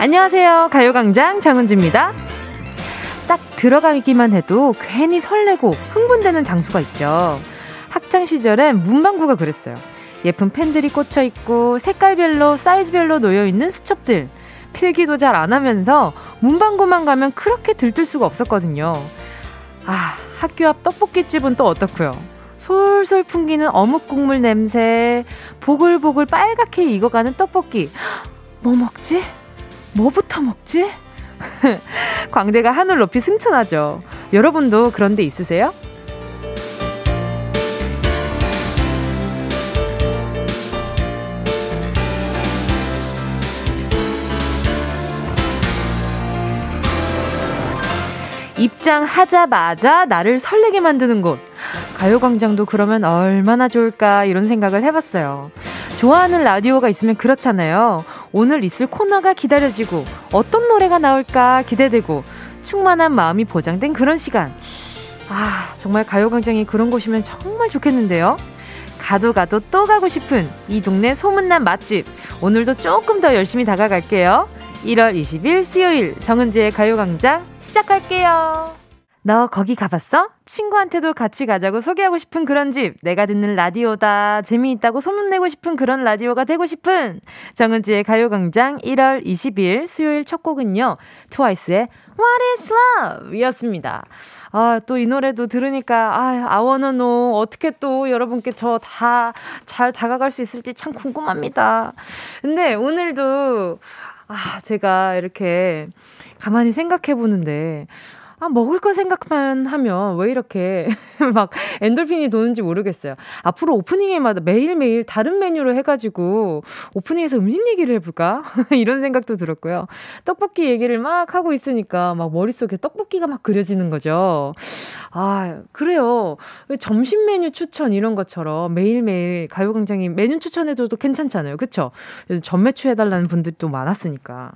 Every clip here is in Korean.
안녕하세요. 가요광장 장은지입니다. 딱 들어가기만 해도 괜히 설레고 흥분되는 장소가 있죠. 학창 시절엔 문방구가 그랬어요. 예쁜 펜들이 꽂혀 있고 색깔별로 사이즈별로 놓여 있는 수첩들. 필기도 잘 안 하면서 문방구만 가면 그렇게 들뜰 수가 없었거든요. 아, 학교 앞 떡볶이집은 또 어떻고요? 솔솔 풍기는 어묵 국물 냄새, 보글보글 빨갛게 익어가는 떡볶이. 뭐 먹지? 뭐부터 먹지? 광대가 하늘 높이 승천하죠. 여러분도 그런 데 있으세요? 입장하자마자 나를 설레게 만드는 곳. 가요광장도 그러면 얼마나 좋을까 이런 생각을 해봤어요. 좋아하는 라디오가 있으면 그렇잖아요. 오늘 있을 코너가 기다려지고 어떤 노래가 나올까 기대되고 충만한 마음이 보장된 그런 시간. 아, 정말 가요광장이 그런 곳이면 정말 좋겠는데요. 가도 가도 또 가고 싶은 이 동네 소문난 맛집. 오늘도 조금 더 열심히 다가갈게요. 1월 20일 수요일 정은지의 가요광장 시작할게요. 너 거기 가봤어? 친구한테도 같이 가자고 소개하고 싶은 그런 집. 내가 듣는 라디오다. 재미있다고 소문내고 싶은 그런 라디오가 되고 싶은 정은지의 가요광장 1월 20일 수요일 첫 곡은요. 트와이스의 What is Love? 이었습니다. 아, 또 이 노래도 들으니까, 아, know. 어떻게 또 여러분께 저 다 잘 다가갈 수 있을지 참 궁금합니다. 근데 오늘도, 아, 제가 이렇게 가만히 생각해 보는데, 아, 먹을 거 생각만 하면 왜 이렇게 막 엔돌핀이 도는지 모르겠어요. 앞으로 오프닝에마다 매일매일 다른 메뉴로 해가지고 오프닝에서 음식 얘기를 해볼까? 이런 생각도 들었고요. 떡볶이 얘기를 막 하고 있으니까 막 머릿속에 떡볶이가 막 그려지는 거죠. 아, 그래요. 점심 메뉴 추천 이런 것처럼 매일매일 가요광장이 메뉴 추천해줘도 괜찮잖아요. 그쵸? 전매추 해달라는 분들도 많았으니까.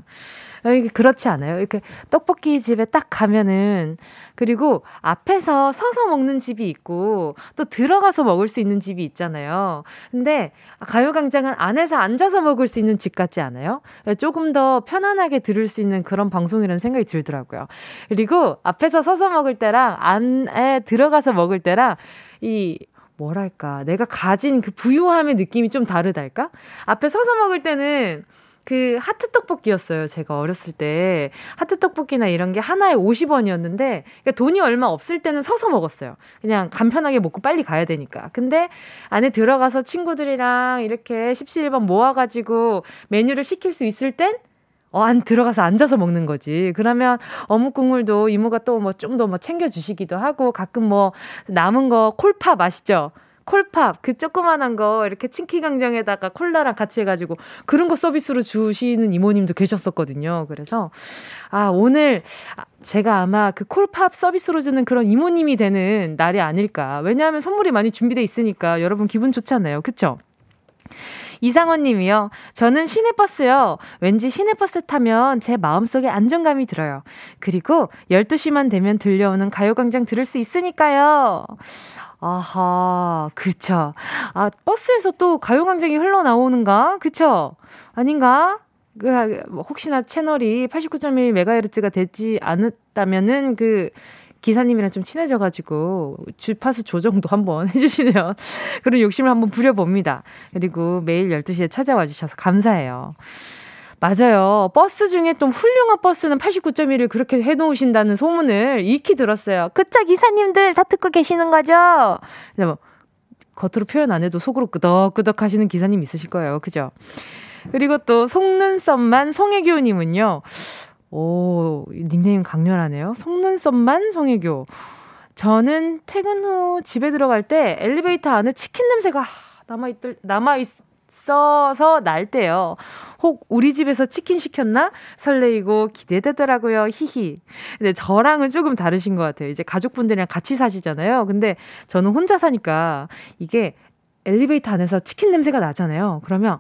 그렇지 않아요? 이렇게 떡볶이 집에 딱 가면은 그리고 앞에서 서서 먹는 집이 있고 또 들어가서 먹을 수 있는 집이 있잖아요. 근데 가요광장은 안에서 앉아서 먹을 수 있는 집 같지 않아요? 조금 더 편안하게 들을 수 있는 그런 방송이라는 생각이 들더라고요. 그리고 앞에서 서서 먹을 때랑 안에 들어가서 먹을 때랑 이 뭐랄까 내가 가진 그 부유함의 느낌이 좀 다르달까? 앞에 서서 먹을 때는 그 하트 떡볶이였어요. 제가 어렸을 때. 하트 떡볶이나 이런 게 하나에 50원이었는데 그러니까 돈이 얼마 없을 때는 서서 먹었어요. 그냥 간편하게 먹고 빨리 가야 되니까. 근데 안에 들어가서 친구들이랑 이렇게 십시일반 모아가지고 메뉴를 시킬 수 있을 땐 어, 안 들어가서 앉아서 먹는 거지. 그러면 어묵 국물도 이모가 또 뭐 좀 더뭐 챙겨주시기도 하고 가끔 뭐 남은 거 콜팝 아시죠? 콜팝 그 조그만한 거 이렇게 칭키강정에다가 콜라랑 같이 해가지고 그런 거 서비스로 주시는 이모님도 계셨었거든요. 그래서 아 오늘 제가 아마 그 콜팝 서비스로 주는 그런 이모님이 되는 날이 아닐까. 왜냐하면 선물이 많이 준비돼 있으니까 여러분 기분 좋잖아요. 그쵸? 이상원 님이요. 저는 시내버스요. 왠지 시내버스 타면 제 마음속에 안정감이 들어요. 그리고 12시만 되면 들려오는 가요광장 들을 수 있으니까요. 아하, 그쵸. 아, 버스에서 또 가요광장이 흘러나오는가? 그쵸? 아닌가? 그, 뭐 혹시나 채널이 89.1MHz가 되지 않았다면은 그, 기사님이랑 좀 친해져가지고 주파수 조정도 한번 해주시면 그런 욕심을 한번 부려봅니다. 그리고 매일 12시에 찾아와 주셔서 감사해요. 맞아요. 버스 중에 좀 훌륭한 버스는 89.1을 그렇게 해놓으신다는 소문을 익히 들었어요. 그차 기사님들 다 듣고 계시는 거죠? 뭐, 겉으로 표현 안 해도 속으로 끄덕끄덕 하시는 기사님 있으실 거예요. 그죠? 그리고 또 속눈썹만 송혜교님은요. 오, 닉네임 강렬하네요. 속눈썹만 송혜교. 저는 퇴근 후 집에 들어갈 때 엘리베이터 안에 치킨 냄새가 남아있, 남아있 어서 날 때요. 혹 우리 집에서 치킨 시켰나? 설레이고 기대되더라고요. 히히. 근데 저랑은 조금 다르신 것 같아요. 이제 가족분들이랑 같이 사시잖아요. 근데 저는 혼자 사니까 이게 엘리베이터 안에서 치킨 냄새가 나잖아요. 그러면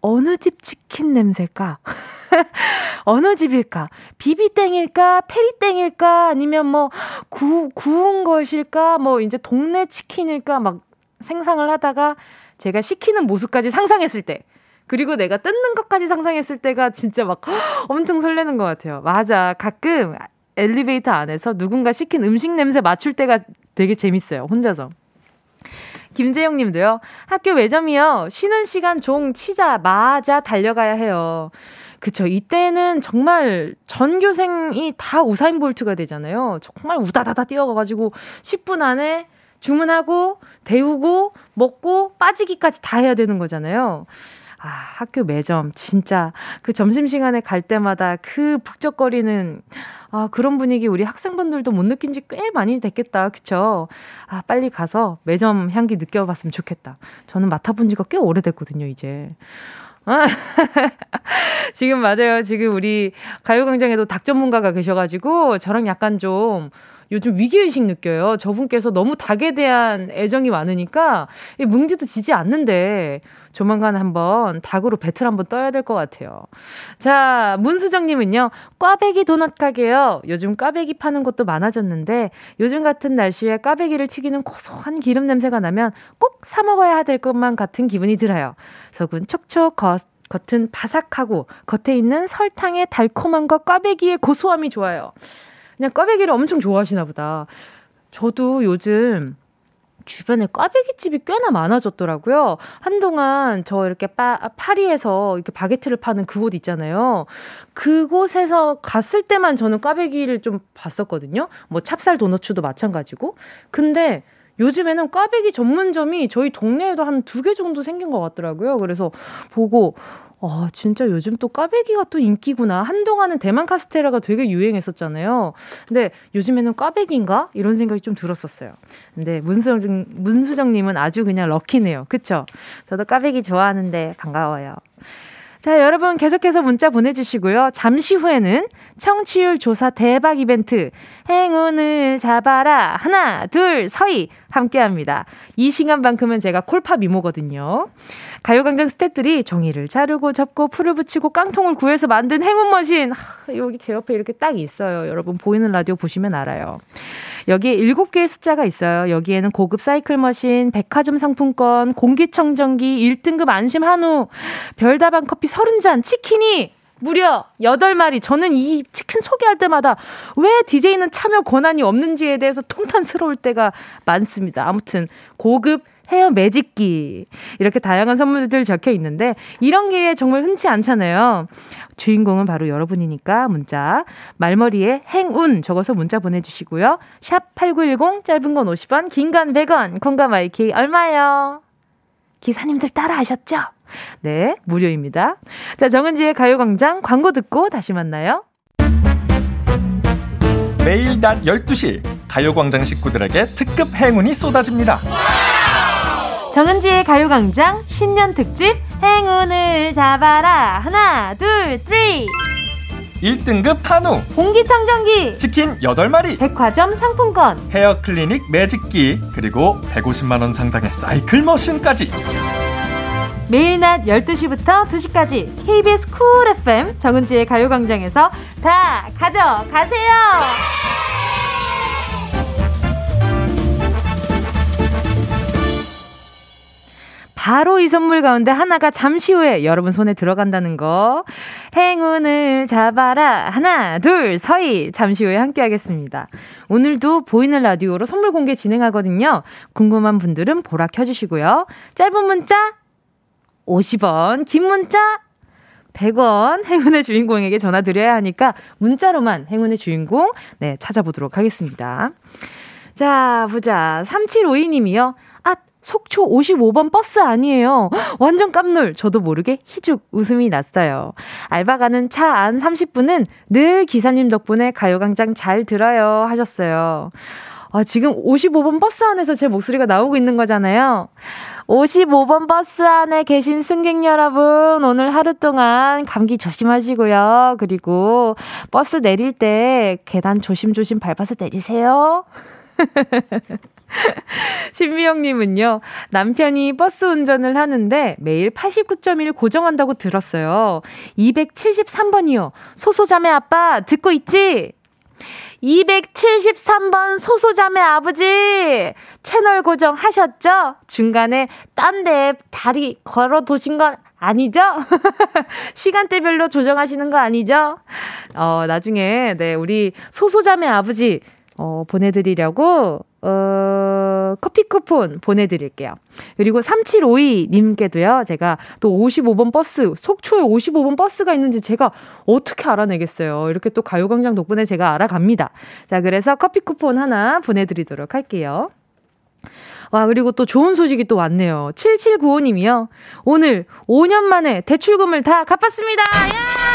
어느 집 치킨 냄새일까? 어느 집일까? 비비땡일까? 페리땡일까? 아니면 뭐 구, 구운 것일까? 뭐 이제 동네 치킨일까? 막 생상을 하다가 제가 시키는 모습까지 상상했을 때 그리고 내가 뜯는 것까지 상상했을 때가 진짜 막 엄청 설레는 것 같아요. 맞아. 가끔 엘리베이터 안에서 누군가 시킨 음식 냄새 맞출 때가 되게 재밌어요. 혼자서. 김재영 님도요. 학교 매점이요. 쉬는 시간 종 치자, 마자 달려가야 해요. 그쵸. 이때는 정말 전교생이 다 우사인 볼트가 되잖아요. 정말 우다다다 뛰어가가지고 10분 안에 주문하고, 데우고, 먹고, 빠지기까지 다 해야 되는 거잖아요. 아, 학교 매점. 진짜 그 점심 시간에 갈 때마다 그 북적거리는 아, 그런 분위기 우리 학생분들도 못 느낀 지 꽤 많이 됐겠다. 그쵸? 아, 빨리 가서 매점 향기 느껴봤으면 좋겠다. 저는 맡아본 지가 꽤 오래됐거든요, 이제. 아, 지금 맞아요. 지금 우리 가요광장에도 닭 전문가가 계셔가지고 저랑 약간 좀 요즘 위기의식 느껴요. 저분께서 너무 닭에 대한 애정이 많으니까 뭉디도 지지 않는데 조만간 한번 닭으로 배틀 한번 떠야 될 것 같아요. 자, 문수정님은요, 꽈배기 도넛 가게요. 요즘 꽈배기 파는 곳도 많아졌는데, 요즘 같은 날씨에 꽈배기를 튀기는 고소한 기름 냄새가 나면 꼭 사먹어야 될 것만 같은 기분이 들어요. 속은 촉촉, 겉, 겉은 바삭하고, 겉에 있는 설탕의 달콤함과 꽈배기의 고소함이 좋아요. 그냥 꽈배기를 엄청 좋아하시나 보다. 저도 요즘 주변에 꽈배기집이 꽤나 많아졌더라고요. 한동안 저 이렇게 파, 파리에서 이렇게 바게트를 파는 그곳 있잖아요. 그곳에서 갔을 때만 저는 꽈배기를 좀 봤었거든요. 뭐 찹쌀 도너츠도 마찬가지고. 근데 요즘에는 꽈배기 전문점이 저희 동네에도 한 두 개 정도 생긴 것 같더라고요. 그래서 보고 어, 진짜 요즘 또 꽈배기가 또 인기구나. 한동안은 대만 카스테라가 되게 유행했었잖아요. 근데 요즘에는 꽈배기인가? 이런 생각이 좀 들었었어요. 근데 문수정, 문수정님은 아주 그냥 럭키네요. 그쵸? 저도 꽈배기 좋아하는데 반가워요. 자, 여러분 계속해서 문자 보내주시고요. 잠시 후에는 청취율 조사 대박 이벤트 행운을 잡아라 하나 둘 서희 함께합니다. 이 시간만큼은 제가 콜팝 이모거든요. 가요광장 스탭들이 종이를 자르고 접고 풀을 붙이고 깡통을 구해서 만든 행운 머신 하, 여기 제 옆에 이렇게 딱 있어요. 여러분 보이는 라디오 보시면 알아요. 여기에 7개의 숫자가 있어요. 여기에는 고급 사이클 머신, 백화점 상품권, 공기청정기, 1등급 안심 한우, 별다방 커피 30잔, 치킨이 무려 8마리. 저는 이 치킨 소개할 때마다 왜 DJ는 참여 권한이 없는지에 대해서 통탄스러울 때가 많습니다. 아무튼 고급 헤어 매직기 이렇게 다양한 선물들 적혀 있는데 이런 게 정말 흔치 않잖아요. 주인공은 바로 여러분이니까 문자 말머리에 행운 적어서 문자 보내주시고요. 샵 8910 짧은 건 50원 긴 건 100원 콩과 my K 얼마요? 기사님들 따라 하셨죠? 네 무료입니다. 자 정은지의 가요광장 광고 듣고 다시 만나요. 매일 낮 12시 가요광장 식구들에게 특급 행운이 쏟아집니다. 정은지의 가요광장 신년 특집 행운을 잡아라. 하나 둘 three. 1등급 한우. 공기청정기. 치킨 8마리. 백화점 상품권. 헤어 클리닉 매직기. 그리고 150만원 상당의 사이클 machine까지. 매일 낮 12시부터 2시까지 KBS Cool FM 정은지의 가요광장에서 다 가져가세요 바로 이 선물 가운데 하나가 잠시 후에 여러분 손에 들어간다는 거. 행운을 잡아라. 하나, 둘, 서희. 잠시 후에 함께 하겠습니다. 오늘도 보이는 라디오로 선물 공개 진행하거든요. 궁금한 분들은 보라 켜주시고요. 짧은 문자 50원, 긴 문자 100원 행운의 주인공에게 전화 드려야 하니까 문자로만 행운의 주인공 네, 찾아보도록 하겠습니다. 자, 보자. 3752님이요. 속초 55번 버스 아니에요. 완전 깜놀. 저도 모르게 희죽 웃음이 났어요. 알바 가는 차 안 30분은 늘 기사님 덕분에 가요광장 잘 들어요. 하셨어요. 아, 지금 55번 버스 안에서 제 목소리가 나오고 있는 거잖아요. 55번 버스 안에 계신 승객 여러분, 오늘 하루 동안 감기 조심하시고요. 그리고 버스 내릴 때 계단 조심조심 밟아서 내리세요. 신미영님은요, 남편이 버스 운전을 하는데 매일 89.1 고정한다고 들었어요. 273번이요. 소소자매 아빠, 듣고 있지? 273번 소소자매 아버지! 채널 고정 하셨죠? 중간에 딴 데 다리 걸어 도신 건 아니죠? 시간대별로 조정하시는 거 아니죠? 어, 나중에, 네, 우리 소소자매 아버지, 어, 보내드리려고, 어, 커피 쿠폰 보내드릴게요. 그리고 3752님께도요, 제가 또 55번 버스, 속초에 55번 버스가 있는지 제가 어떻게 알아내겠어요. 이렇게 또 가요광장 덕분에 제가 알아갑니다. 자, 그래서 커피 쿠폰 하나 보내드리도록 할게요. 와, 그리고 또 좋은 소식이 또 왔네요. 7795님이요. 오늘 5년 만에 대출금을 다 갚았습니다! 야!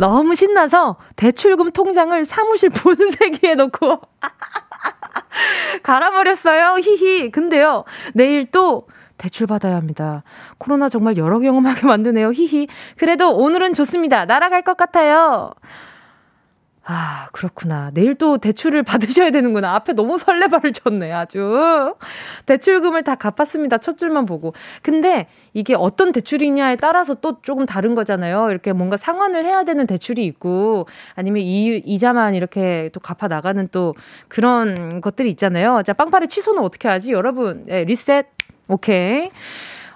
너무 신나서 대출금 통장을 사무실 분쇄기에 넣고 갈아버렸어요. 히히. 근데요, 내일 또 대출 받아야 합니다. 코로나 정말 여러 경험하게 만드네요. 히히. 그래도 오늘은 좋습니다. 날아갈 것 같아요. 아, 그렇구나. 내일 또 대출을 받으셔야 되는구나. 앞에 너무 설레발을 쳤네, 아주. 대출금을 다 갚았습니다. 첫 줄만 보고. 근데 이게 어떤 대출이냐에 따라서 또 조금 다른 거잖아요. 이렇게 뭔가 상환을 해야 되는 대출이 있고, 아니면 이, 이자만 이렇게 또 갚아 나가는 또 그런 것들이 있잖아요. 자, 빵파리 취소는 어떻게 하지? 여러분, 네, 리셋. 오케이.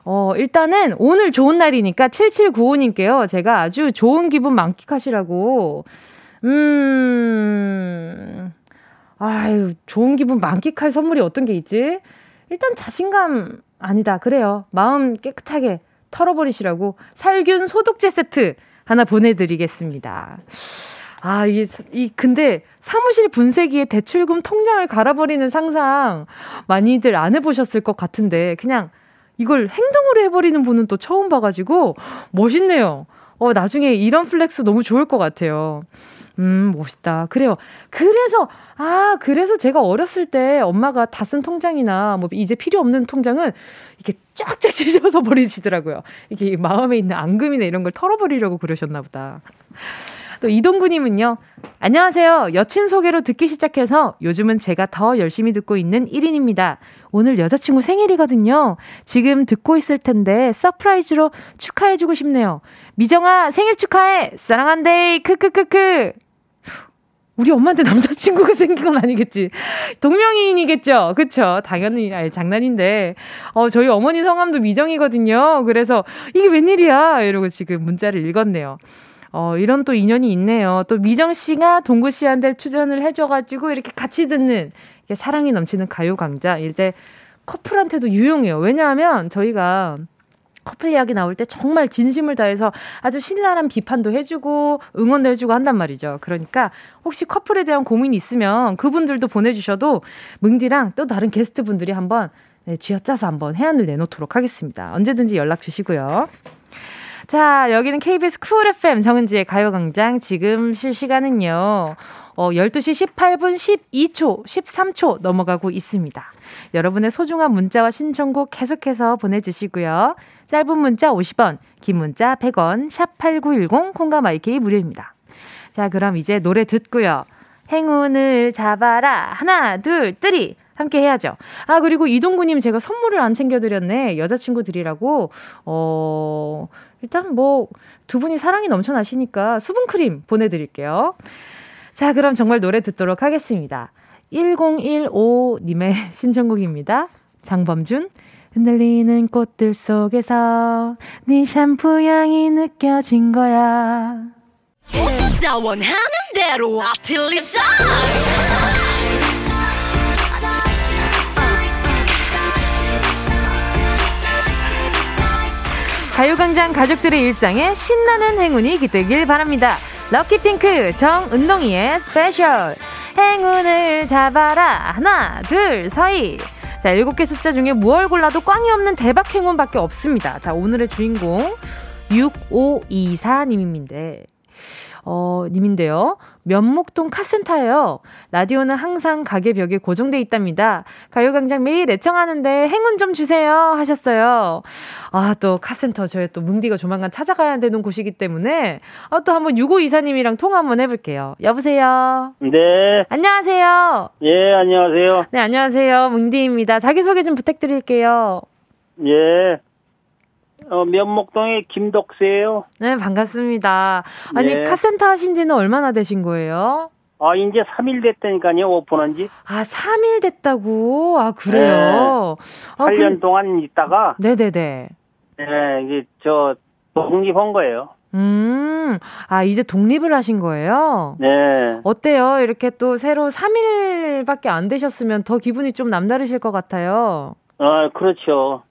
어, 일단은 오늘 좋은 날이니까 7795님께요. 제가 아주 좋은 기분 만끽하시라고 음, 아유, 좋은 기분 만끽할 선물이 어떤 게 있지? 일단 자신감 아니다. 그래요. 마음 깨끗하게 털어버리시라고 살균 소독제 세트 하나 보내드리겠습니다. 아, 이게, 이, 근데 사무실 분쇄기에 대출금 통장을 갈아버리는 상상 많이들 안 해보셨을 것 같은데, 그냥 이걸 행동으로 해버리는 분은 또 처음 봐가지고 멋있네요. 어, 나중에 이런 flex 너무 좋을 것 같아요. 음, 멋있다. 그래요. 그래서, 아, 그래서 제가 어렸을 때 엄마가 다 쓴 통장이나 뭐 이제 필요 없는 통장은 이렇게 쫙쫙 찢어서 버리시더라고요. 이게 마음에 있는 앙금이나 이런 걸 털어버리려고 그러셨나 보다. 또 이동구님은요, 안녕하세요. 여친 소개로 듣기 시작해서 요즘은 제가 더 열심히 듣고 있는 1인입니다. 오늘 여자친구 생일이거든요. 지금 듣고 있을 텐데 surprise로 축하해주고 싶네요. 미정아, 생일 축하해! 사랑한데, 크크크크! 우리 엄마한테 남자친구가 생긴 건 아니겠지. 동명이인이겠죠. 그쵸. 당연히, 아니, 장난인데. 어, 저희 어머니 성함도 미정이거든요. 그래서 이게 웬일이야. 이러고 지금 문자를 읽었네요. 어, 이런 또 인연이 있네요. 또 미정 씨가 동구 씨한테 추천을 해줘가지고 이렇게 같이 듣는 사랑이 넘치는 가요광자. 일때 커플한테도 유용해요. 왜냐하면 저희가 커플 이야기 나올 때 정말 진심을 다해서 아주 신랄한 비판도 해주고 응원도 해주고 한단 말이죠. 그러니까 혹시 커플에 대한 고민이 있으면 그분들도 보내주셔도 뭉디랑 또 다른 게스트분들이 한번 네, 쥐어짜서 한번 해안을 내놓도록 하겠습니다. 언제든지 연락 주시고요. 자, 여기는 KBS 쿨 FM 정은지의 가요광장. 지금 실시간은요, 어, 12시 18분 12초, 13초 넘어가고 있습니다. 여러분의 소중한 문자와 신청곡 계속해서 보내주시고요. 짧은 문자 50원, 긴 문자 100원, 샵 8910, 콩과 마이케이 무료입니다. 자, 그럼 이제 노래 듣고요. 행운을 잡아라. 하나, 둘, 뜨리. 함께 해야죠. 아, 그리고 이동구님 제가 선물을 안 챙겨드렸네. 여자친구들이라고. 어, 일단 뭐, 두 분이 사랑이 넘쳐나시니까 수분크림 보내드릴게요. 자, 그럼 정말 노래 듣도록 하겠습니다. 1015님의 신청곡입니다. 장범준, 흔들리는 꽃들 속에서 네 샴푸 향이 느껴진 거야. 다 원하는 대로 아틀리사 가요광장 가족들의 일상에 신나는 행운이 깃들길 바랍니다. lucky pink 정은동이의 special 행운을 잡아라 하나 둘 서희 자, 일곱 개 숫자 중에 무얼 골라도 꽝이 없는 대박 행운밖에 없습니다. 자, 오늘의 주인공 6524님인데 어, 님인데요. 면목동 카센터예요. 라디오는 항상 가게 벽에 고정돼 있답니다. 가요광장 매일 애청하는데 행운 좀 주세요 하셨어요. 아, 또 카센터 저희 또 뭉디가 조만간 찾아가야 되는 곳이기 때문에 아, 또 한번 6524님이랑 통화 한번 해볼게요. 여보세요? 네. 안녕하세요. 예, 안녕하세요. 네, 안녕하세요. 뭉디입니다. 자기 소개 좀 부탁드릴게요. 예. 어, 면목동의 김덕세예요. 네, 반갑습니다. 아니, 네. 카센터 하신 지는 얼마나 되신 거예요? 아, 이제 3일 됐다니까요, 오픈한 지. 아, 3일 됐다고? 아, 그래요? 아, 8년 그- 동안 있다가, 네네네. 예, 이게 저, 독립한 거예요. 음, 아, 이제 독립을 하신 거예요? 네. 어때요? 이렇게 또 새로 3일밖에 안 되셨으면 더 기분이 좀 남다르실 것 같아요. 아, 그렇죠.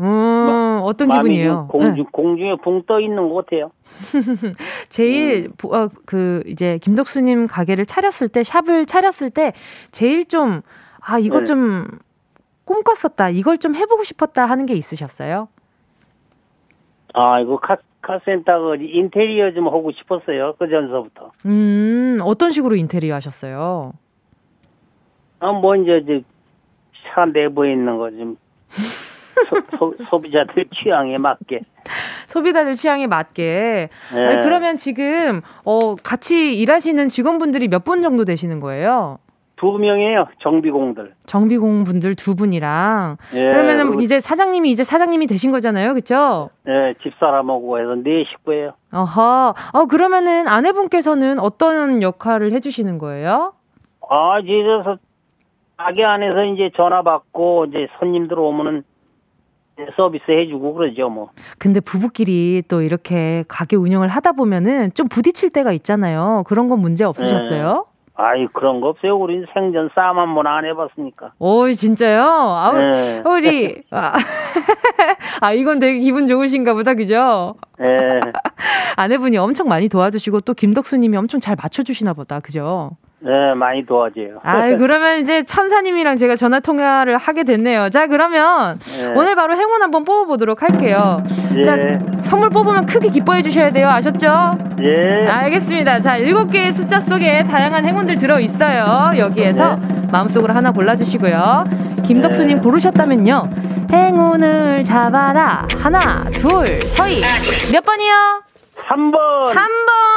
음, 어떤 기분이에요? 좀 네. 공중, 공중에 붕 떠 있는 것 같아요. 제일 보- 어, 그 이제 김덕수님 가게를 차렸을 때 샵을 차렸을 때 제일 좀 아 이거 네. 좀 꿈꿨었다 이걸 좀 해보고 싶었다 하는 게 있으셨어요? 아, 이거 카, 카센터 그 인테리어 좀 하고 싶었어요. 그 전서부터. 음 어떤 식으로 인테리어 하셨어요? 아, 뭐, 이제, 이제, 차 내부에 있는 거 좀, 소, 소, 소 비자들 취향에 맞게. 소비자들 취향에 맞게. 예. 아니, 그러면 지금 어 같이 일하시는 직원분들이 몇 분 정도 되시는 거예요? 두 명이에요, 정비공들. 정비공 분들 두 분이랑 예. 그러면은 이제 사장님이 이제 사장님이 되신 거잖아요, 그렇죠? 예, 집사람하고 해서 네 식구예요. 어허. 어 그러면은 아내분께서는 어떤 역할을 해 주시는 거예요? 아, 이제 저 가게 안에서 이제 전화 받고, 이제 손님들 오면은 서비스 해주고 그러죠, 뭐. 근데 부부끼리 또 이렇게 가게 운영을 하다 보면은 좀 부딪힐 때가 있잖아요. 그런 건 문제 없으셨어요? 아이, 그런 거 없어요. 우린 생전 싸움 한 번 안 해봤으니까. 오, 진짜요? 아우, 네. 우리, 아, 아, 이건 되게 기분 좋으신가 보다, 그죠? 예. 아내분이 엄청 많이 도와주시고 또 김덕수님이 엄청 잘 맞춰주시나 보다, 그죠? 네, 많이 도와줘요. 아, 그러면 이제 천사님이랑 제가 전화 통화를 하게 됐네요. 자, 그러면 예. 오늘 바로 행운 한번 뽑아보도록 할게요. 자, 예. 선물 뽑으면 크게 기뻐해 주셔야 돼요. 아셨죠? 예. 알겠습니다. 자, 일곱 개의 숫자 속에 다양한 행운들 들어 있어요. 여기에서 마음속으로 하나 골라주시고요. 김덕수님 네. 고르셨다면요. 행운을 잡아라. 하나, 둘, 서희. 몇 번이요? 3번. 3번!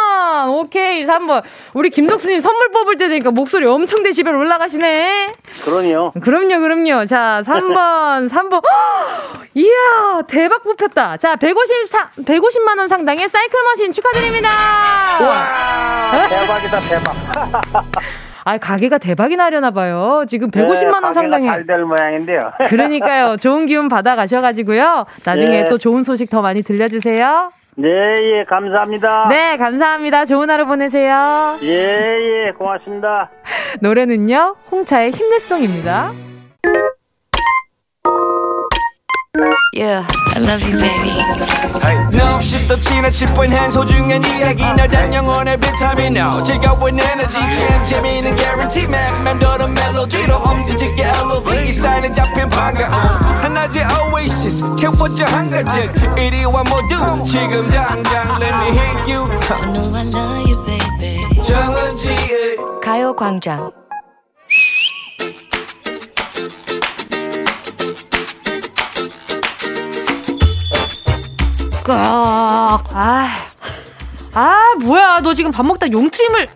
오케이, 3번. 우리 김덕수님 선물 뽑을 때 되니까 목소리 엄청 데시벨 올라가시네. 그러네요. 그럼요, 그럼요. 자, 3번, 3번. 이야, 대박 뽑혔다. 자, 150, 150만원 상당의 사이클 머신 축하드립니다. 와, 대박이다, 대박. 아, 가게가 대박이 나려나 봐요. 지금 150만원 상당의. 잘될 모양인데요. 그러니까요. 좋은 기운 받아 가셔 가지고요. 나중에 네. 또 좋은 소식 더 많이 들려 주세요. 네, 예, 감사합니다. 네, 감사합니다. 좋은 하루 보내세요. 예, 예, 고맙습니다. 노래는요, 홍차의 힘내송입니다. Yeah, I love you, baby. No, shift the china chip when hands hold you and 이야기 너란 영혼 every time you know 즐거운 에너지 참 재미있는 guarantee man 만들어 멜로디로 엄지짓게 elevate 이 사인은 잡힌 반가움 하나의 oasis 채워져 한가득 이리와 모두 지금 당장 let me hit you I know I love you, baby. 정은지의 가요광장. 꽉. 아, 아, 뭐야. 너 지금 밥 먹다 용트림을.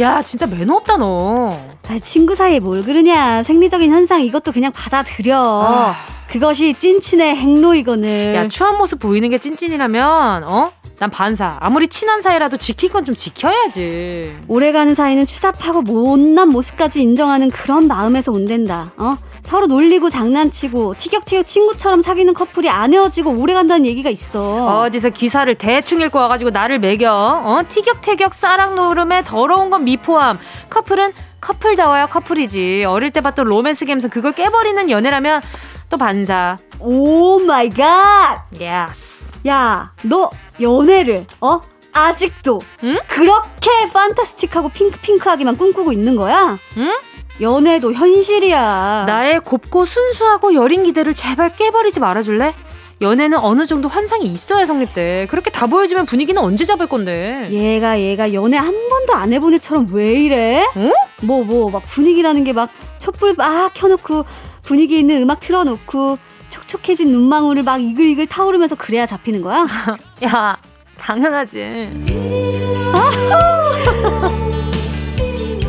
야, 진짜 매너 없다, 너. 아, 친구 사이에 뭘 그러냐. 생리적인 현상 이것도 그냥 받아들여. 아. 그것이 찐친의 행로이거늘. 야, 추한 모습 보이는 게 찐찐이라면, 어? 난 반사. 아무리 친한 사이라도 지킬 건 좀 지켜야지. 오래가는 사이는 추잡하고 못난 모습까지 인정하는 그런 마음에서 온댄다. 어? 서로 놀리고 장난치고 티격태격 친구처럼 사귀는 커플이 안 헤어지고 오래 간다는 얘기가 있어. 어디서 기사를 대충 읽고 와가지고 나를 매겨. 어? 티격태격 사랑 놀음에 더러운 건 미포함. 커플은 커플다워야 커플이지. 어릴 때 봤던 로맨스 감성 그걸 깨버리는 연애라면 또 반사. oh my god! yes. 야, 너 연애를 어? 아직도 응? 그렇게 fantastic하고 핑크핑크하기만 꿈꾸고 있는 거야? 응? 연애도 현실이야. 나의 곱고 순수하고 여린 기대를 제발 깨버리지 말아줄래? 연애는 어느 정도 환상이 있어야 성립돼. 그렇게 다 보여주면 분위기는 언제 잡을 건데? 얘가 얘가 연애 한 번도 안 해본 애처럼 왜 이래? 어? 뭐뭐 막 분위기라는 게 막 촛불 막 켜놓고 분위기 있는 음악 틀어놓고 촉촉해진 눈망울을 막 이글이글 타오르면서 그래야 잡히는 거야? 야, 당연하지.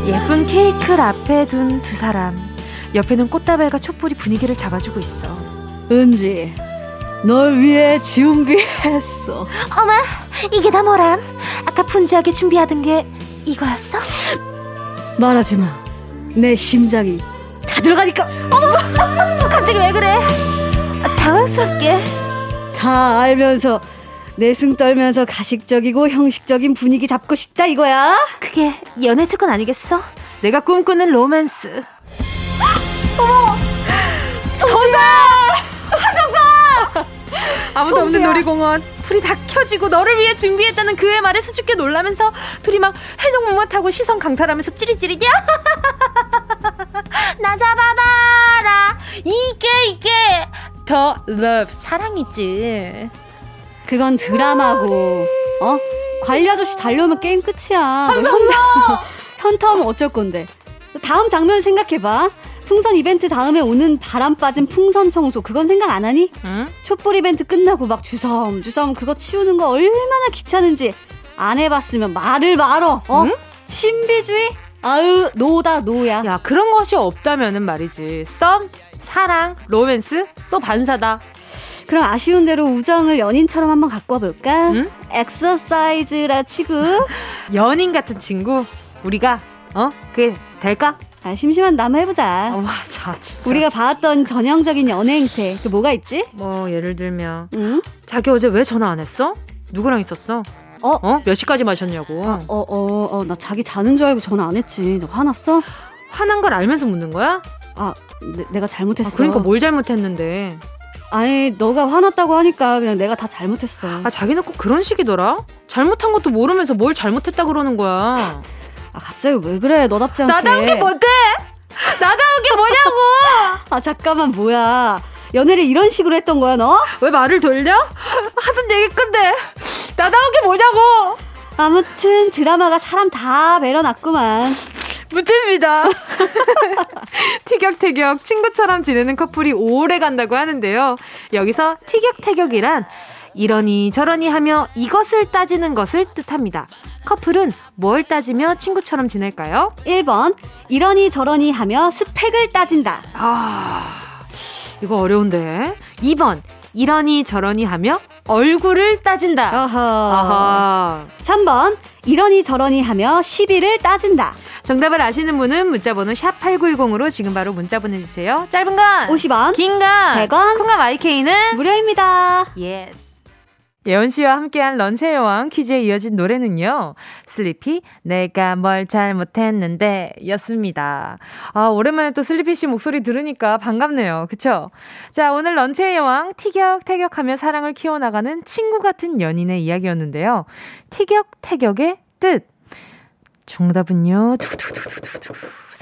예쁜 케이크를 앞에 둔 두 사람. 옆에는 꽃다발과 촛불이 분위기를 잡아주고 있어. 은지, 널 위해 준비했어. 어머, 이게 다 뭐람? 아까 분주하게 준비하던 게 이거였어? 말하지 마. 내 심장이 다 들어가니까. 어머, 갑자기 왜 그래? 아, 당황스럽게. 다 알면서 내숭 떨면서 가식적이고 형식적인 분위기 잡고 싶다 이거야? 그게 연애 특권 아니겠어? 내가 꿈꾸는 로맨스. 어머! 돈다! 하정사! 아무도 없는 놀이공원. 불이 다 켜지고 너를 위해 준비했다는 그의 말에 수줍게 놀라면서 둘이 막 회전목마 타고 시선 강탈하면서 찌릿찌릿이야. 나 잡아봐라. 이게 이게 the love 사랑이지. 그건 드라마고 어? 관리 아저씨 달려오면 게임 끝이야. 너 현타, 현타하면 어쩔 건데. 다음 장면 생각해봐. 풍선 이벤트 다음에 오는 바람 빠진 풍선 청소 그건 생각 안 하니? 응? 촛불 이벤트 끝나고 막 주섬 주섬 그거 치우는 거 얼마나 귀찮은지 안 해봤으면 말을 말어. 어? 응? 신비주의? 아유 노다 노야. 야 그런 것이 없다면은 말이지. 썸, 사랑, 로맨스 또 반사다. 그럼 아쉬운 대로 우정을 연인처럼 한번 갖고 와볼까? 응? 엑서사이즈라 치고. 연인 같은 친구 우리가 어 그게 될까? 아, 심심한 남 해보자. 어, 와, 자, 진짜. 우리가 봐왔던 전형적인 연애 행태 그 뭐가 있지? 뭐 예를 들면 응? 자기 어제 왜 전화 안 했어? 누구랑 있었어? 어? 어? 몇 시까지 마셨냐고. 어, 어, 어, 나 자기 자는 줄 알고 전화 안 했지. 너 화났어? 화난 걸 알면서 묻는 거야? 아, 내, 가 아, 잘못했어. 그러니까 뭘 잘못했는데. 아니, 너가 화났다고 하니까 그냥 내가 다 잘못했어. 아, 자기는 꼭 그런 식이더라? 잘못한 것도 모르면서 뭘 잘못했다 그러는 거야. 아, 갑자기 왜 그래? 너답지 않게. 나다운 게 뭔데? 나다운 게 뭐냐고! 아, 잠깐만, 뭐야. 연애를 이런 식으로 했던 거야, 너? 왜 말을 돌려? 하던 얘기 건데. 나다운 게 뭐냐고! 아무튼 드라마가 사람 다 매려놨구만. 무입니다 티격태격 친구처럼 지내는 커플이 오래 간다고 하는데요. 여기서 티격태격이란 이러니 저러니 하며 이것을 따지는 것을 뜻합니다. 커플은 뭘 따지며 친구처럼 지낼까요? 1번, 이러니 저러니 하며 스펙을 따진다. 아, 이거 어려운데. 2번, 이러니 저러니 하며 얼굴을 따진다. 어허. 아하. 3번, 이러니 저러니 하며 시비를 따진다. 정답을 아시는 분은 문자번호 샵 8910으로 지금 바로 문자 보내주세요. 짧은 건 50원, 긴 건 100원, 콩과 my K는 무료입니다. yes. 예원 씨와 함께한 런치의 여왕 퀴즈에 이어진 노래는요. 슬리피 내가 뭘 잘못했는데 였습니다. 아, 오랜만에 또 슬리피 씨 목소리 들으니까 반갑네요. 그쵸? 자, 오늘 런치의 여왕 티격태격하며 사랑을 키워나가는 친구 같은 연인의 이야기였는데요. 티격태격의 뜻. 정답은요. 두두두두두두.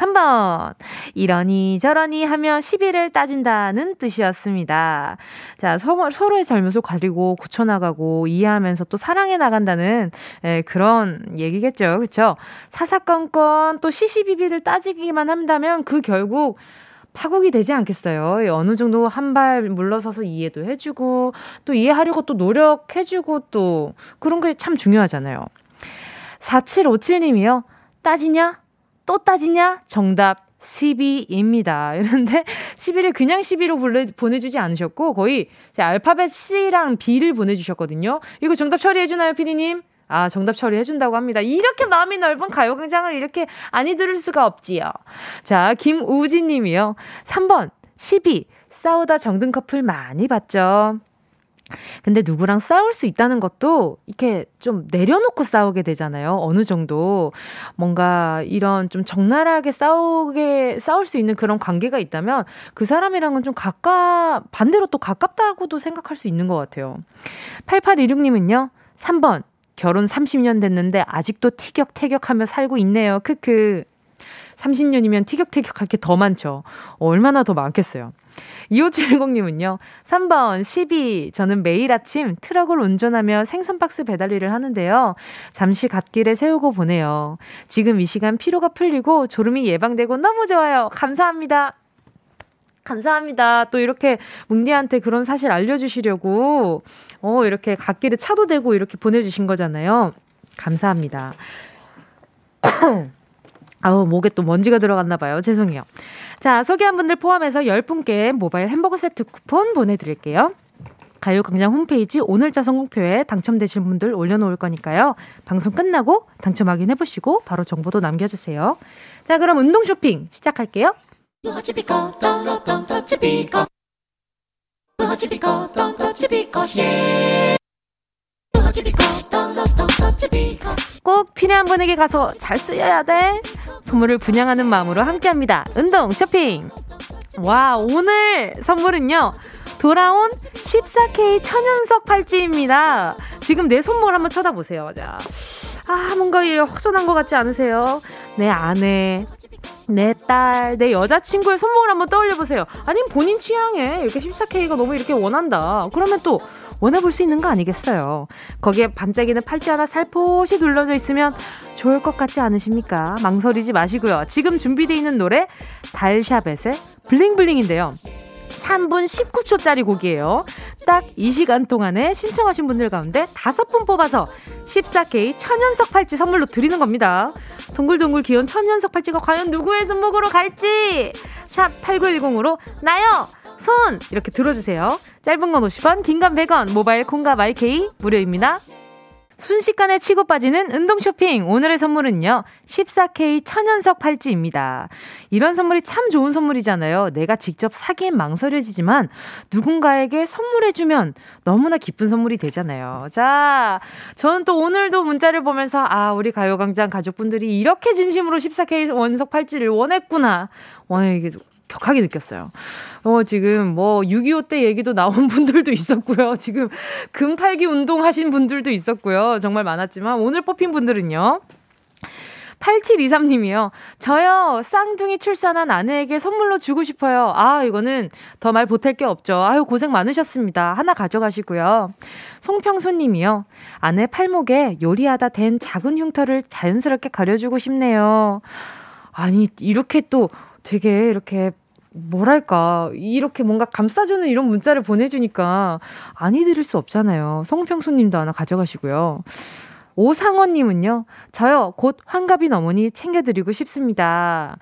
3번. 이러니 저러니 하며 시비를 따진다는 뜻이었습니다. 자, 서로, 서로의 잘못을 가리고 고쳐나가고 이해하면서 또 사랑해 나간다는 예, 그런 얘기겠죠. 그쵸? 사사건건 또 시시비비를 따지기만 한다면 그 결국 파국이 되지 않겠어요. 어느 정도 한 발 물러서서 이해도 해주고 또 이해하려고 또 노력해주고 또 그런 게 참 중요하잖아요. 4757님이요. 따지냐? 또 따지냐? 정답 12입니다. 이런데 12를 그냥 12로 보내주지 않으셨고 거의 알파벳 C랑 B를 보내주셨거든요. 이거 정답 처리해주나요, 피디님? 아, 정답 처리해준다고 합니다. 이렇게 마음이 넓은 가요광장을 이렇게 아니 들을 수가 없지요. 자, 김우진 님이요. 3번, 12. 싸우다 정든 커플 많이 봤죠. 근데 누구랑 싸울 수 있다는 것도 이렇게 좀 내려놓고 싸우게 되잖아요. 어느 정도 뭔가 이런 좀 적나라하게 싸우게 싸울 수 있는 그런 관계가 있다면 그 사람이랑은 좀 가까 반대로 또 가깝다고도 생각할 수 있는 것 같아요. 8826님은요. 3번 결혼 30년 됐는데 아직도 티격태격하며 살고 있네요. 크크. 30년이면 티격태격할 게 더 많죠. 얼마나 더 많겠어요. 2570님은요, 3번, 12. 저는 매일 아침 트럭을 운전하며 생선박스 배달 일을 하는데요. 잠시 갓길에 세우고 보내요. 지금 이 시간 피로가 풀리고 졸음이 예방되고 너무 좋아요. 감사합니다. 감사합니다. 또 이렇게 뭉디한테 그런 사실 알려주시려고, 어, 이렇게 갓길에 차도 대고 이렇게 보내주신 거잖아요. 감사합니다. 아우, 목에 또 먼지가 들어갔나 봐요. 죄송해요. 자, 소개한 분들 포함해서 10분께 모바일 햄버거 세트 쿠폰 보내드릴게요. 가요광장 홈페이지 오늘자 선곡표에 당첨되신 분들 올려놓을 거니까요. 방송 끝나고 당첨 확인해보시고 바로 정보도 남겨주세요. 자, 그럼 운동 쇼핑 시작할게요. 꼭 필요한 분에게 가서 잘 쓰여야 돼. 선물을 분양하는 마음으로 함께합니다. 운동 쇼핑. 와, 오늘 선물은요. 돌아온 14K 천연석 팔찌입니다. 지금 내 손목을 한번 쳐다보세요. 자. 아, 뭔가 허전한 것 같지 않으세요? 내 아내, 내 딸, 내 여자친구의 손목을 한번 떠올려 보세요. 아니면 본인 취향에 이렇게 14K가 너무 이렇게 원한다. 그러면 또 원해볼 수 있는 거 아니겠어요? 거기에 반짝이는 팔찌 하나 살포시 둘러져 있으면 좋을 것 같지 않으십니까? 망설이지 마시고요. 지금 준비되어 있는 노래 달샤벳의 블링블링인데요. 3분 19초짜리 곡이에요. 딱 이 시간 동안에 신청하신 분들 가운데 5분 뽑아서 14K 천연석 팔찌 선물로 드리는 겁니다. 동글동글 귀여운 천연석 팔찌가 과연 누구의 손목으로 갈지 샵 8910으로 나요! 손! 이렇게 들어주세요. 짧은 건 50원, 긴 건 100원, 모바일 콩과 마이케이 무료입니다. 순식간에 치고 빠지는 운동 쇼핑. 오늘의 선물은요. 14K 천연석 팔찌입니다. 이런 선물이 참 좋은 선물이잖아요. 내가 직접 사기엔 망설여지지만 누군가에게 선물해주면 너무나 기쁜 선물이 되잖아요. 자, 저는 또 오늘도 문자를 보면서 아, 우리 가요광장 가족분들이 이렇게 진심으로 14K 원석 팔찌를 원했구나. 와, 이게 격하게 느꼈어요. 어, 지금 뭐, 6.25 때 얘기도 나온 분들도 있었고요. 지금 금팔기 운동 하신 분들도 있었고요. 정말 많았지만, 오늘 뽑힌 분들은요. 8723님이요. 저요, 쌍둥이 출산한 아내에게 선물로 주고 싶어요. 아, 이거는 더 말 보탤 게 없죠. 아유, 고생 많으셨습니다. 하나 가져가시고요. 송평수 님이요. 아내 팔목에 요리하다 된 작은 흉터를 자연스럽게 가려주고 싶네요. 아니, 이렇게 또 되게 이렇게 뭐랄까, 이렇게 뭔가 감싸주는 이런 문자를 보내주니까 아니 드릴 수 없잖아요. 송평수 님도 하나 가져가시고요. 오상원님은요, 저요, 곧 환갑인 어머니 챙겨드리고 싶습니다.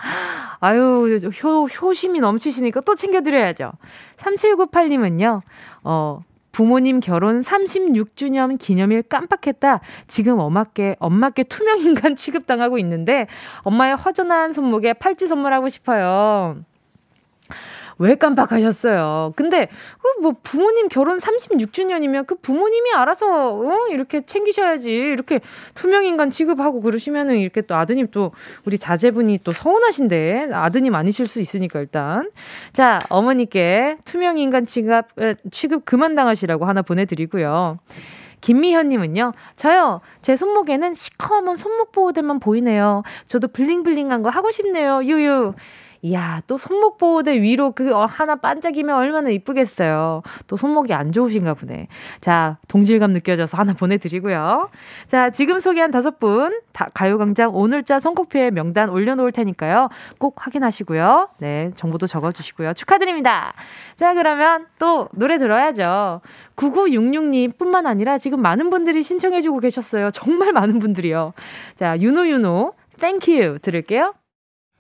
아유, 효, 효심이 넘치시니까 또 챙겨드려야죠. 3798님은요, 어, 부모님 결혼 36주년 기념일 깜빡했다. 지금 엄마께, 엄마께 투명인간 취급당하고 있는데, 엄마의 허전한 손목에 팔찌 선물하고 싶어요. 왜 깜빡하셨어요? 근데 그뭐 부모님 결혼 36주년이면 그 부모님이 알아서 어? 이렇게 챙기셔야지 이렇게 투명 인간 취급하고 그러시면은 이렇게 또 아드님 또 우리 자제분이 또 서운하신데 아드님 아니실 수 있으니까 일단 자 어머니께 투명 인간 취급 취급 그만 당하시라고 하나 보내드리고요. 김미현님은요, 저요, 제 손목에는 시커먼 손목 보호대만 보이네요. 저도 블링블링한 거 하고 싶네요, 유유. 이야, 또 손목 보호대 위로 그 어, 하나 반짝이면 얼마나 이쁘겠어요. 또 손목이 안 좋으신가 보네. 자, 동질감 느껴져서 하나 보내드리고요. 자, 지금 소개한 다섯 분, 다 가요광장 오늘자 선곡표에 명단 올려놓을 테니까요. 꼭 확인하시고요. 네, 정보도 적어주시고요. 축하드립니다. 자, 그러면 또 노래 들어야죠. 9966님 뿐만 아니라 지금 많은 분들이 신청해주고 계셨어요. 정말 많은 분들이요. 자, 유노윤호, Thank U 들을게요.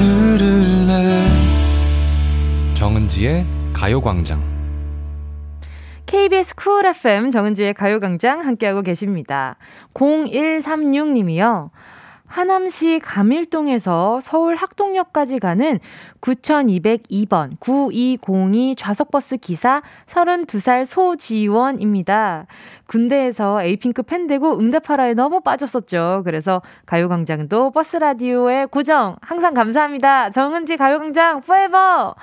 들을래 정은지의 가요광장 KBS 쿨 FM 정은지의 가요광장 함께하고 계십니다. 0136님이요. 하남시 감일동에서 서울 학동역까지 가는 9202번 9202 좌석버스 기사 32살 소지원입니다. 군대에서 에이핑크 팬 되고 응답하라에 너무 빠졌었죠. 그래서 가요광장도 버스 라디오에 고정 항상 감사합니다. 정은지 가요광장 포에버!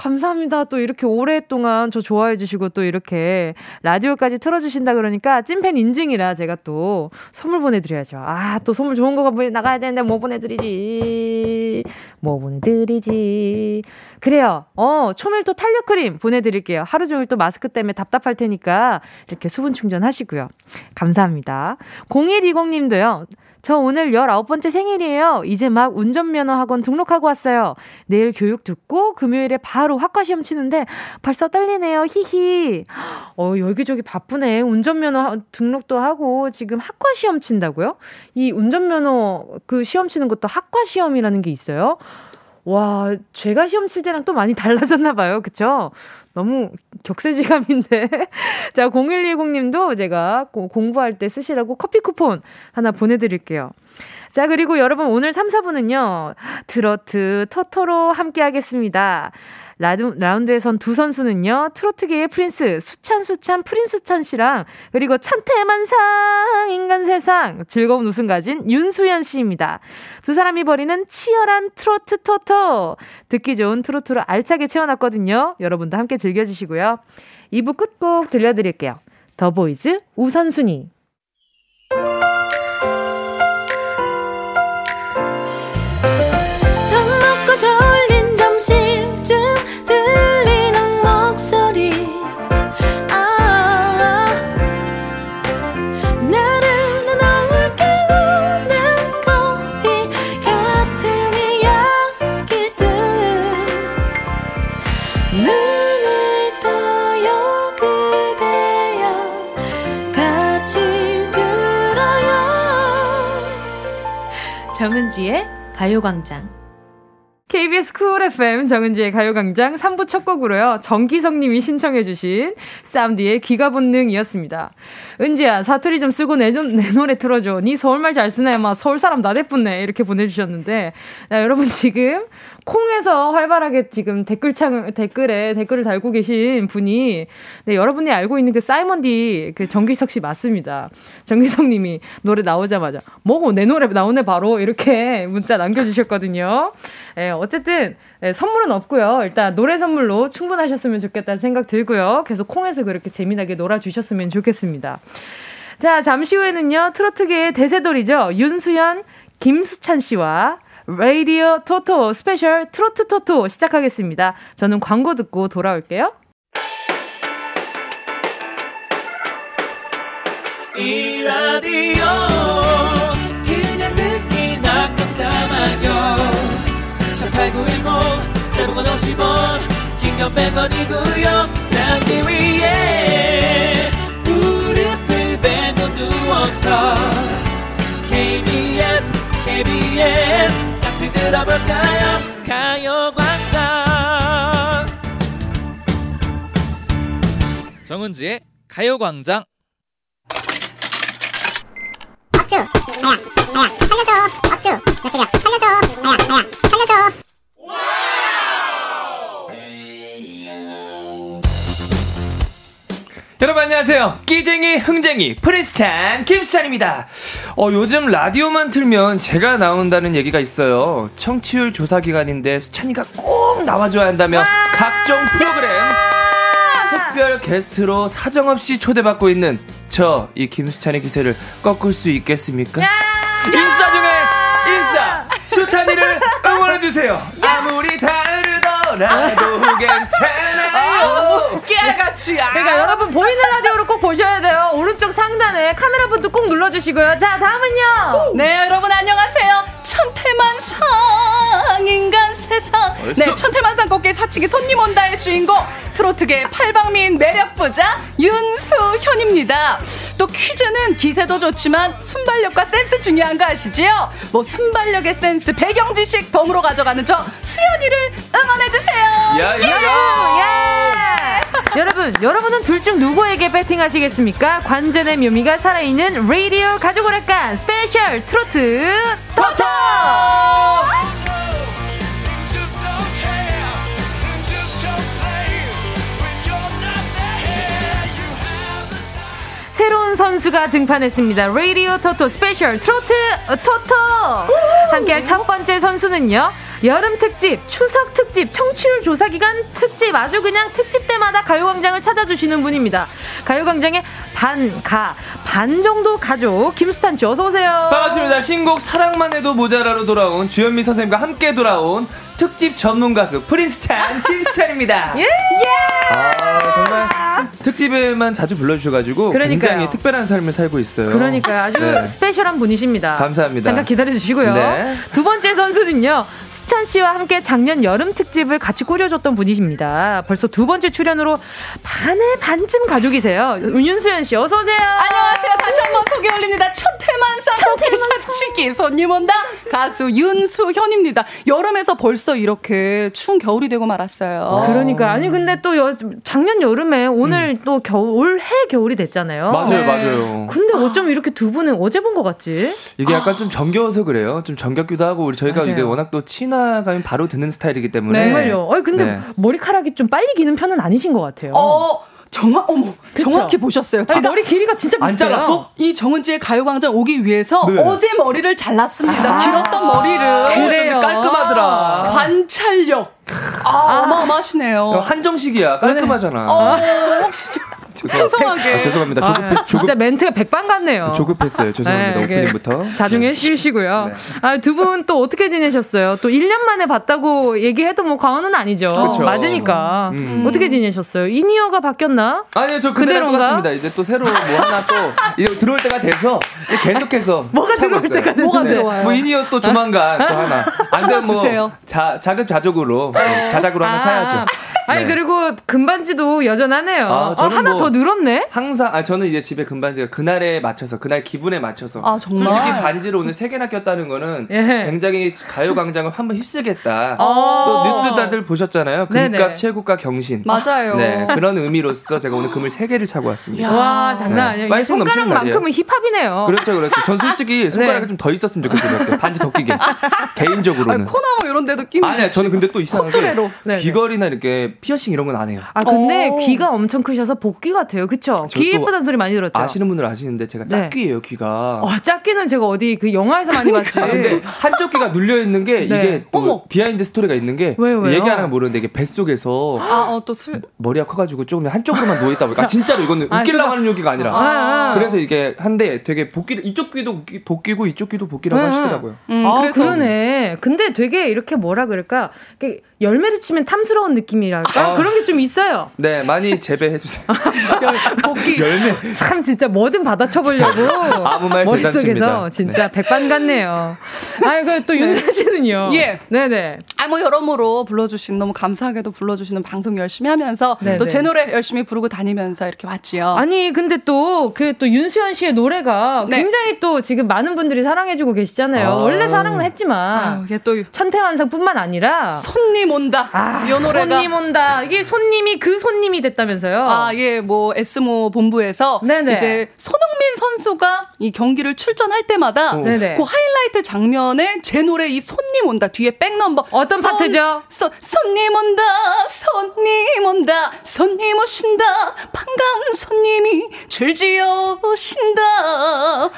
감사합니다. 또 이렇게 오랫동안 저 좋아해 주시고 또 이렇게 라디오까지 틀어주신다 그러니까 찐팬 인증이라 제가 또 선물 보내드려야죠. 아, 또 선물 좋은 거가 나가야 되는데 뭐 보내드리지? 뭐 보내드리지? 그래요. 어, 초밀 도 탄력 크림 보내드릴게요. 하루 종일 또 마스크 때문에 답답할 테니까 이렇게 수분 충전하시고요. 감사합니다. 0120님도요. 저 오늘 19번째 생일이에요. 이제 막 운전면허 학원 등록하고 왔어요. 내일 교육 듣고 금요일에 바로 학과 시험 치는데 벌써 떨리네요. 히히. 어, 여기저기 바쁘네. 운전면허 등록도 하고 지금 학과 시험 친다고요? 이 운전면허 그 시험 치는 것도 학과 시험이라는 게 있어요? 와, 제가 시험 칠 때랑 또 많이 달라졌나 봐요. 그쵸? 너무 격세지감인데. 자, 0110님도 제가 공부할 때 쓰시라고 커피 쿠폰 하나 보내드릴게요. 자, 그리고 여러분 오늘 3, 4부는요, 트로트, 토토로 함께 하겠습니다. 라드, 라운드에선 두 선수는요, 트로트계의 프린스, 수찬, 수찬, 프린스 수찬 씨랑, 그리고 천태만상, 인간 세상, 즐거운 웃음 가진 윤수연 씨입니다. 두 사람이 벌이는 치열한 트로트 토토. 듣기 좋은 트로트로 알차게 채워놨거든요. 여러분도 함께 즐겨주시고요. 2부 끝곡 들려드릴게요. 더보이즈 우선순위. 정은지의 가요광장. KBS 쿨 FM 정은지의 가요광장 3부 첫 곡으로요. 정기석님이 신청해주신 쌈디의 귀가 본능이었습니다. 은지야 사투리 좀 쓰고 내, 좀, 내 노래 틀어줘. 니 서울말 잘 쓰네. 막 서울 사람 다 돼뿐네. 이렇게 보내주셨는데 자, 여러분 지금 콩에서 활발하게 지금 댓글창, 댓글에 댓글을 달고 계신 분이, 네, 여러분이 알고 있는 그 사이먼디, 그 정기석 씨 맞습니다. 정기석 님이 노래 나오자마자, 뭐고, 내 노래 나오네, 바로. 이렇게 문자 남겨 주셨거든요. 예, 어쨌든, 예, 선물은 없고요. 일단 노래 선물로 충분하셨으면 좋겠다는 생각 들고요. 계속 콩에서 그렇게 재미나게 놀아 주셨으면 좋겠습니다. 자, 잠시 후에는요, 트로트계의 대세돌이죠. 윤수현, 김수찬 씨와 라디오 토토 스페셜 트로트 토토 시작하겠습니다. 저는 광고 듣고 돌아올게요. 이 라디오 그냥 듣기나 깜짝마요 18910 대목원 50원 긴건 100원이고요 잠기 위에 무릎을 베고 누워서 KBS KBS 같이 들어볼까요? 가요광장. 정은지의 가요광장. 업주 아야 아야 살려줘. 업주 몇 살려줘. 아야 아야 살려줘 여러분 안녕하세요. 끼쟁이 흥쟁이 프린스찬 김수찬입니다. 어, 요즘 라디오만 틀면 제가 나온다는 얘기가 있어요. 청취율 조사 기간인데 수찬이가 꼭 나와줘야 한다며 각종 프로그램 특별 게스트로 사정없이 초대받고 있는 저 이 김수찬의 기세를 꺾을 수 있겠습니까? 인싸 중에 인싸 수찬이를 응원해 주세요. 다르더라도 괜찮아요. 깨알같이. 그러니까 여러분 보이는 라디오로 꼭 보셔야 돼요. 오른쪽 상단에 카메라 분도 꼭 눌러주시고요. 자 다음은요. 네 여러분 안녕하세요. 천태만상 인간 세상. 네 천태만상 꽃길 사치기 손님 온다의 주인공 트로트계 팔방미인 매력 부자 윤수현입니다. 또 퀴즈는 기세도 좋지만 순발력과 센스 중요한 거 아시지요? 뭐 순발력에 센스, 배경 지식 덤으로 가져가는 저 수현이를 응원해 주세요. 야 야야. 예! 여러분, 여러분은 둘 중 누구에게 베팅하시겠습니까? 관전의 묘미가 살아있는 라디오 가족 오락관 스페셜 트로트 토토! 새로운 선수가 등판했습니다. 라디오 토토 스페셜 트로트 토토! 함께할 첫 번째 선수는요. 여름 특집, 추석 특집, 청취율 조사 기간 특집, 아주 그냥 특집 때마다 가요광장을 찾아주시는 분입니다. 가요광장의 반, 가, 반 정도 가족, 김수찬 씨, 어서 오세요. 반갑습니다. 신곡 사랑만 해도 모자라로 돌아온 주현미 선생님과 함께 돌아온 특집 전문 가수 프린수찬 김수찬입니다. 예! 아, 정말 특집에만 자주 불러주셔가지고 그러니까요. 굉장히 특별한 삶을 살고 있어요. 그러니까 아주 네. 스페셜한 분이십니다. 감사합니다. 잠깐 기다려 주시고요. 네. 두 번째 선수는요. 수찬 씨와 함께 작년 여름 특집을 같이 꾸려줬던 분이십니다. 벌써 두 번째 출연으로 반의 반쯤 가족이세요. 윤수연 씨 어서 오세요. 안녕하세요. 다시 한번 소개 올립니다. 천태만상 꽃길 사치기 손님 온다. 가수 윤수현입니다. 여름에서 벌써 이렇게 추운 겨울이 되고 말았어요. 그러니까 아니 근데 또 여, 작년 여름에 오늘 또 겨울 올해 겨울이 됐잖아요. 맞아요, 네. 맞아요. 근데 어쩜 이렇게 두 분은 어제 본 것 같지? 이게 약간 좀 정겨워서 그래요. 좀 정겹기도 하고 우리 저희가 맞아요. 이게 워낙 또 친 화감이 바로 드는 스타일이기 때문에 네. 정말요. 아니 근데 네. 머리카락이 좀 빨리 기는 편은 아니신 것 같아요. 어, 정확, 어머, 그쵸? 정확히 보셨어요. 아니, 머리 길이가 진짜 안 비슷해요. 잘랐어? 이 정은지의 가요광장 오기 위해서 네. 어제 머리를 잘랐습니다. 길었던 머리를. 아, 그래요? 깔끔하더라. 관찰력. 아, 어마어마하시네요. 한정식이야 깔끔하잖아. 어, 진짜 죄송합니다. 풍성하게. 아, 죄송합니다. 아, 조급, 진짜 조급, 멘트가 백반 같네요. 조급했어요. 죄송합니다. 네, 이게 오프닝부터. 자중해 주시고요. 네. 아, 두 분 또 어떻게 지내셨어요? 또 1년 만에 봤다고 얘기해도 뭐 과언은 아니죠. 그쵸. 맞으니까. 음. 어떻게 지내셨어요? 이니어가 바뀌었나? 아니요, 저 그대로? 똑같습니다. 이제 또 새로 뭐 하나 또 이거 들어올 때가 돼서 계속해서 뭐가 들어올. 때가. 뭐가 들어와요? 뭐 이니어 또 조만간 또 하나. 안 되면 뭐 주세요. 자, 자급자족으로 네, 자작으로 하나 사야죠. 아니 네. 그리고 금반지도 여전하네요. 아, 아, 하나 뭐- 더 늘었네. 항상 아 저는 이제 집에 금반지가 그날에 맞춰서 그날 기분에 맞춰서 아, 정말? 솔직히 반지를 오늘 세 개나 꼈다는 거는 예. 굉장히 가요광장을 한번 휩쓰겠다. 어. 또 뉴스 다들 보셨잖아요. 금값 최고가 경신. 맞아요. 네 그런 의미로서 제가 오늘 금을 세 개를 차고 왔습니다. 와 장난 네. 아니에요. 손가락만큼은 힙합이네요. 그렇죠, 그렇죠. 전 솔직히 손가락이 네. 좀더 있었으면 좋겠어요. 반지 더 끼게. 개인적으로는. 아니, 코나 뭐 이런 데도 끼면. 아니야, 저는 근데 또 이상하게 코뚜레로. 네, 네. 귀걸이나 이렇게 피어싱 이런 건 안 해요. 아 근데 오. 귀가 엄청 크셔서 복귀 같아요. 그쵸? 저 귀 또 예쁘다는 소리 많이 들었죠. 아시는 분들 아시는데 제가 네. 짝귀예요, 귀가. 와 짝귀는 제가 어디 그 영화에서 많이 봤지. 아, 근데 한쪽 귀가 눌려 있는 게 네. 이게 또 어머. 비하인드 스토리가 있는 게 왜요, 왜요? 얘기 안 하면 모르는데 이게 뱃 속에서 아, 어, 또 술. 머리가 커가지고 조금 한쪽으로만 누워 있다 보니까 아, 진짜로 이거는 아, 웃기려고 제가- 하는 얘기가 아니라 아, 아. 그래서 이게 한데 되게 복귀를 이쪽 귀도 복귀, 복귀고 이쪽 귀도 복귀라고 음. 하시더라고요. 음, 아, 그래서 그러네. 근데 되게 이렇게 뭐라 그럴까? 이렇게 열매를 치면 탐스러운 느낌이랄까? 아. 그런 게 좀 있어요. 네, 많이 재배해 주세요. 복귀. 열매. 참 진짜 뭐든 받아쳐보려고 아무 말 머릿속에서 대잔치입니다. 진짜 백반 같네요. 아이고 또 윤선 씨는요. 예. 네네. 아, 뭐, 여러모로 불러주신, 너무 감사하게도 불러주시는 방송 열심히 하면서 네네. 또제 노래 열심히 부르고 다니면서 이렇게 왔지요. 아니 근데 또 그 또 윤수연 씨의 노래가 네. 굉장히 또 지금 많은 분들이 사랑해주고 계시잖아요. 아. 원래 사랑은 했지만 아유, 이게 또 천태만상뿐만 아니라 손님 온다. 아, 이 노래가. 손님 온다. 이게 손님이 그 손님이 됐다면서요? 아, 예, 뭐, S모 본부에서 네네. 이제 손흥민 선수가 이 경기를 출전할 때마다 어. 네네. 그 하이라이트 장면에 제 노래 이 손님 온다 뒤에 백넘버 어떤 손- 파트죠? 손, 손님 온다 손님 온다 손님 오신다 반가운 손님이 줄지어 오신다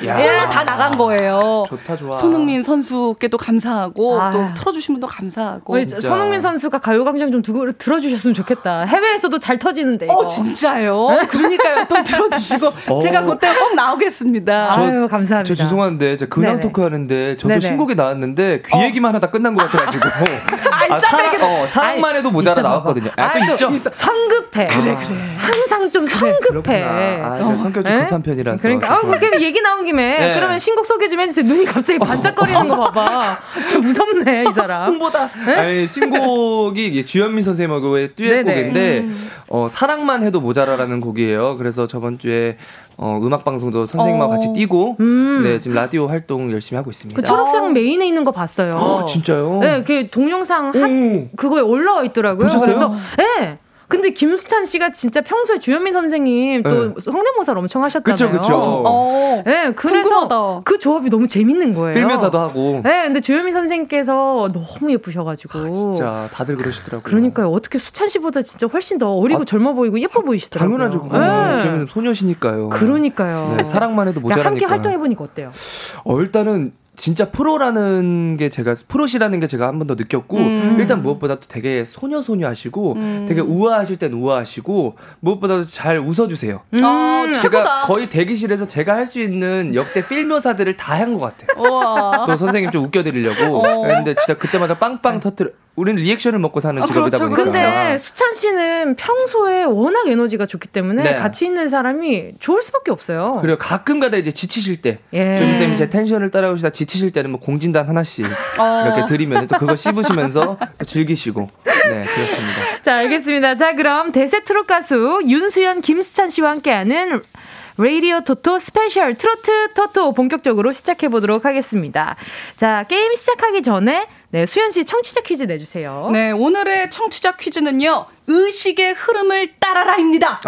야. 풀로 다 나간 거예요. 좋다 좋아. 손흥민 선수께도 감사하고 아. 또 틀어 주신 분도 감사하고. 손흥민 선수가 가요광장 좀 듣고 들어주셨으면 좋겠다. 해외에서도 잘 터지는데. 이거. 어 진짜요? 그러니까요. 또 들어주시고 어. 제가 그때 꼭 나오겠습니다. 아유 감사합니다. 저 죄송한데 제가 근황 네네. 토크 하는데 저도 네네. 신곡이 나왔는데 귀 얘기만 하다 끝난 것 같아가지고 아. 사랑, 어, 사랑만 해도 모자라 있어. 나왔거든요. 아, 또 아, 있죠? 성급해. 그래 그래. 항상 좀 성급해. 그렇구나. 아, 제가 성격 좀 에? 급한 편이라서. 그러니까 아. 그게 얘기 나온 김에 네. 그러면 신곡 소개 좀 해주세요. 눈이 갑자기 반짝거리는 거 봐봐. 좀 무섭네 이 사람. 홍보다. 아니, 신곡 이 이게 주현미 선생님하고의 듀엣곡인데, 음. 어, 사랑만 해도 모자라라는 곡이에요. 그래서 저번 주에 어, 음악 방송도 선생님하고 어. 같이 뛰고, 음. 네, 지금 라디오 활동 열심히 하고 있습니다. 그 초록색 메인에 있는 거 봤어요. 아, 진짜요? 네, 그 동영상 한 오. 그거에 올라와 있더라고요. 보셨어요? 그래서 네. 근데 김수찬 씨가 진짜 평소에 주현미 선생님 또 성대모사를 엄청 하셨잖아요. 네. 그쵸, 그쵸. 어. 네, 그래서 궁금하다. 그 조합이 너무 재밌는 거예요. 필면사도 하고. 네, 근데 주현미 선생님께서 너무 예쁘셔가지고. 아, 진짜 다들 그러시더라고요. 그러니까요. 어떻게 수찬 씨보다 진짜 훨씬 더 어리고 아, 젊어 보이고 예뻐 보이시더라고요. 당연하죠. 네. 주현미 선생님 소녀시니까요. 그러니까요. 네, 사랑만 해도 야, 모자라니까. 함께 활동해 보니까 어때요? 어, 일단은 진짜 프로라는 게 제가 프로시라는 게 제가 한 번 더 느꼈고 음. 일단 무엇보다 또 되게 소녀 소녀 하시고 되게 우아하실 땐 우아하시고 무엇보다도 잘 웃어주세요. 아, 음. 제가 최고다. 거의 대기실에서 제가 할 수 있는 역대 필묘사들을 다 한 것 같아요. 우와. 또 선생님 좀 웃겨드리려고. 어. 근데 진짜 그때마다 빵빵 터트려. 우리는 리액션을 먹고 사는 아, 직업이다 그렇죠, 보니까. 근데 수찬 씨는 평소에 워낙 에너지가 좋기 때문에 네. 같이 있는 사람이 좋을 수밖에 없어요. 그리고 가끔가다 이제 지치실 때, 예. 주현미 쌤이 제 텐션을 따라오시다 지치실 때는 뭐 공진단 하나씩 어. 이렇게 드리면 또 그거 씹으시면서 또 즐기시고, 네 그렇습니다. 자, 알겠습니다. 자, 그럼 대세 트롯 가수 윤수현, 김수찬 씨와 함께하는 라디오 토토 스페셜 트로트 토토 본격적으로 시작해 보도록 하겠습니다. 자, 게임 시작하기 전에 네, 수연 씨 청취자 퀴즈 내주세요. 네, 오늘의 청취자 퀴즈는요. 의식의 흐름을 따라라입니다.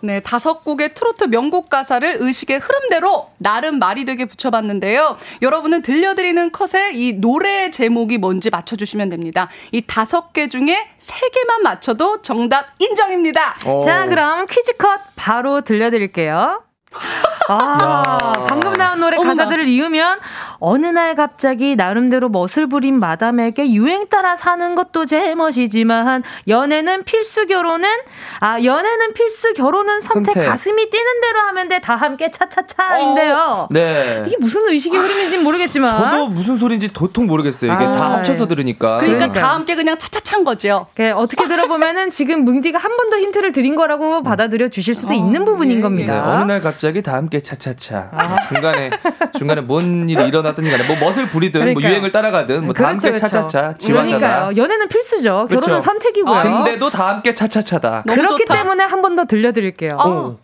네, 다섯 곡의 트로트 명곡 가사를 의식의 흐름대로 나름 말이 되게 붙여봤는데요. 여러분은 들려드리는 컷에 이 노래 제목이 뭔지 맞춰주시면 됩니다. 이 다섯 개 중에 세 개만 맞춰도 정답 인정입니다. 자, 그럼 퀴즈 컷 바로 들려드릴게요. 아, 방금 나온 노래. 가사들을 이으면 어느 날 갑자기 나름대로 멋을 부린 마담에게 유행 따라 사는 것도 제멋이지만 연애는 필수 결혼은 아 연애는 필수 결혼은 선택, 선택. 가슴이 뛰는 대로 하면 돼 다 함께 차차차인데요. 네. 이게 무슨 의식의 흐름인지는 모르겠지만 저도 무슨 소리인지 도통 모르겠어요. 이게 아, 다 합쳐서 네. 들으니까. 그러니까 다 함께 그냥 차차찬 거죠. 그 어떻게 들어보면은 지금 뭉디가 한 번 더 힌트를 드린 거라고 받아들여 주실 수도 있는 부분인 네, 겁니다. 어느 날 갑자기 다 함께 차차차. 중간에 중간에 뭔 일이 일어 났든 간에 뭐 멋을 부리든 뭐 그러니까요. 유행을 따라가든 뭐다 그렇죠, 함께 그렇죠. 차차차 지화잖아. 그러니까요. 연애는 필수죠. 결혼은 그렇죠. 선택이고요. 근데도 다 함께 차차차다. 그렇기 때문에 한 번 더 들려드릴게요. 오.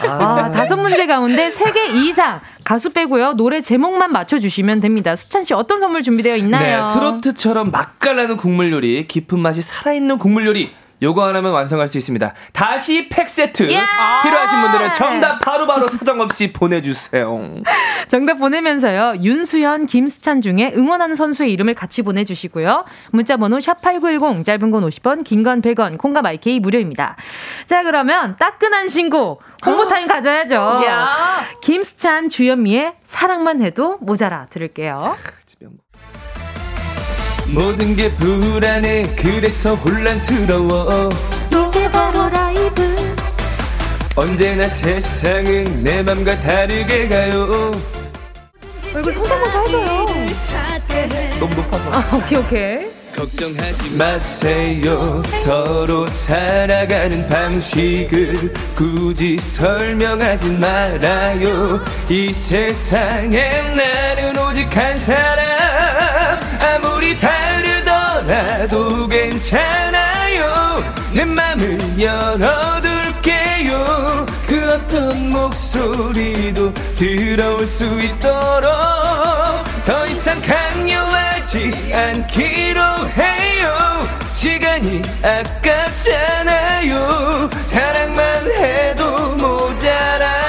아, 다섯 문제 가운데 세 개 이상 가수 빼고요. 노래 제목만 맞춰주시면 됩니다. 수찬 씨 어떤 선물 준비되어 있나요? 네, 트로트처럼 맛깔나는 국물 요리, 깊은 맛이 살아있는 국물 요리. 요거 하나면 완성할 수 있습니다. 다시 팩 세트. 필요하신 분들은 정답 바로바로 사정 없이 보내주세요. 정답 보내면서요. 윤수현, 김수찬 중에 응원하는 선수의 이름을 같이 보내주시고요. 문자번호 샵 8910, 짧은 건 50원, 긴 건 100원, 콩과 마이케이 무료입니다. 자, 그러면 따끈한 신곡, 홍보 타임 가져야죠. 야. 김수찬, 주현미의 사랑만 해도 모자라 들을게요. 모든 게 불안해, 그래서 혼란스러워. 이게 바로 라이브. 언제나 세상은 내 맘과 다르게 가요. 얼굴 성대모사 해줘요. 너무 높아서. 아, 오케이, 오케이. 걱정하지 마세요. 서로 살아가는 방식을 굳이 설명하지 말아요. 이 세상에 나는 오직 한 사람. 아무리 다 르더라도 괜찮아요. 내 맘을 열어둘게요. 그 어떤 목소리도 들어올 수 있도록 더 이상 강요하지 않기로 해요. 시간이 아깝잖아요. 사랑만 해도 모자라.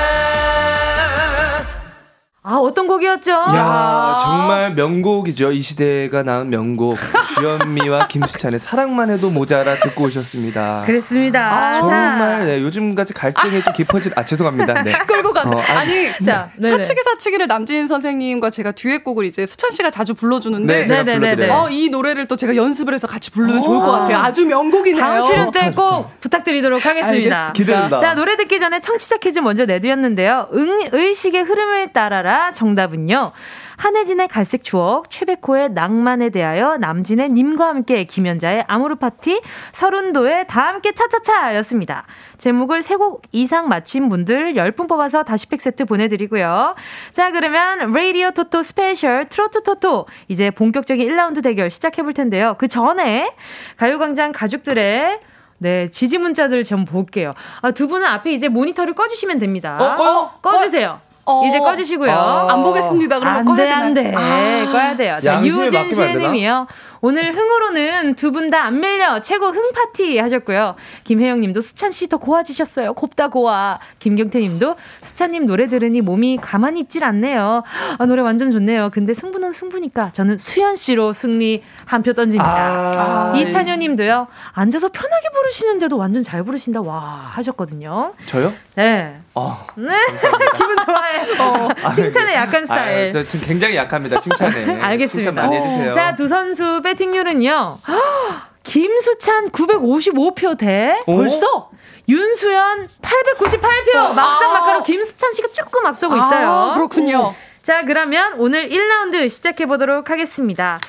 아, 어떤 곡이었죠? 야 정말 명곡이죠. 이 시대가 낳은 명곡. 주현미와 김수찬의 사랑만 해도 모자라 듣고 오셨습니다. 그랬습니다. 아, 자. 정말 네, 요즘까지 갈등이 좀 깊어진 아 죄송합니다. 네. 끌고 간다. 어, 아니, 자, 네네. 사치기 사치기를 남진 선생님과 제가 듀엣곡을 이제 수찬 씨가 자주 불러주는데, 네, 제가 네네네네. 불러드려요. 어, 이 노래를 또 제가 연습을 해서 같이 부르면 좋을 것 같아요. 아주 명곡이네요. 다음 출연 때 꼭 부탁드리도록 하겠습니다. 기대된다. 자, 노래 듣기 전에 청취자 퀴즈 먼저 내드렸는데요. 응, 의식의 흐름을 따라라. 정답은요. 한혜진의 갈색 추억, 최백호의 낭만에 대하여, 남진의 님과 함께, 김연자의 아모르 파티, 설운도의 다 함께 차차차 였습니다. 제목을 세 곡 이상 맞힌 분들 10분 뽑아서 다시 팩 세트 보내드리고요. 자, 그러면 레이디오 토토 스페셜 트로트 토토 이제 본격적인 1라운드 대결 시작해볼 텐데요. 그 전에 가요광장 가족들의 네, 지지 문자들 좀 볼게요. 아, 두 분은 앞에 이제 모니터를 꺼주시면 됩니다. 어, 꺼요? 꺼주세요. 어. 이제 꺼주시고요. 아. 안 보겠습니다. 그러면 안 꺼야 돼? 안 돼. 아. 꺼야 돼요. 자, 유진? 씨님이요. 오늘 흥으로는 두 분 다 안 밀려 최고 흥 파티 하셨고요. 김혜영 님도 수찬 씨 더 고와지셨어요. 곱다 고와. 김경태 님도 수찬 님 노래 들으니 몸이 가만히 있질 않네요. 아, 노래 완전 좋네요. 근데 승부는 승부니까 저는 수현 씨로 승리 한 표 던집니다. 아, 이찬효 님도요. 앉아서 편하게 부르시는데도 완전 잘 부르신다. 와, 하셨거든요. 저요? 네. 어. 네. 기분 좋아해. 어, 칭찬에 약한 스타일. 아, 저 지금 굉장히 약합니다. 칭찬에. 알겠습니다. 칭찬 많이 해주세요. 자, 두 선수 배팅률은요. 김수찬 955표 대 오? 벌써? 윤수연 898표. 막상 막하로 김수찬 씨가 조금 앞서고 있어요. 아, 그렇군요. 자, 그러면 오늘 1라운드 시작해 보도록 하겠습니다.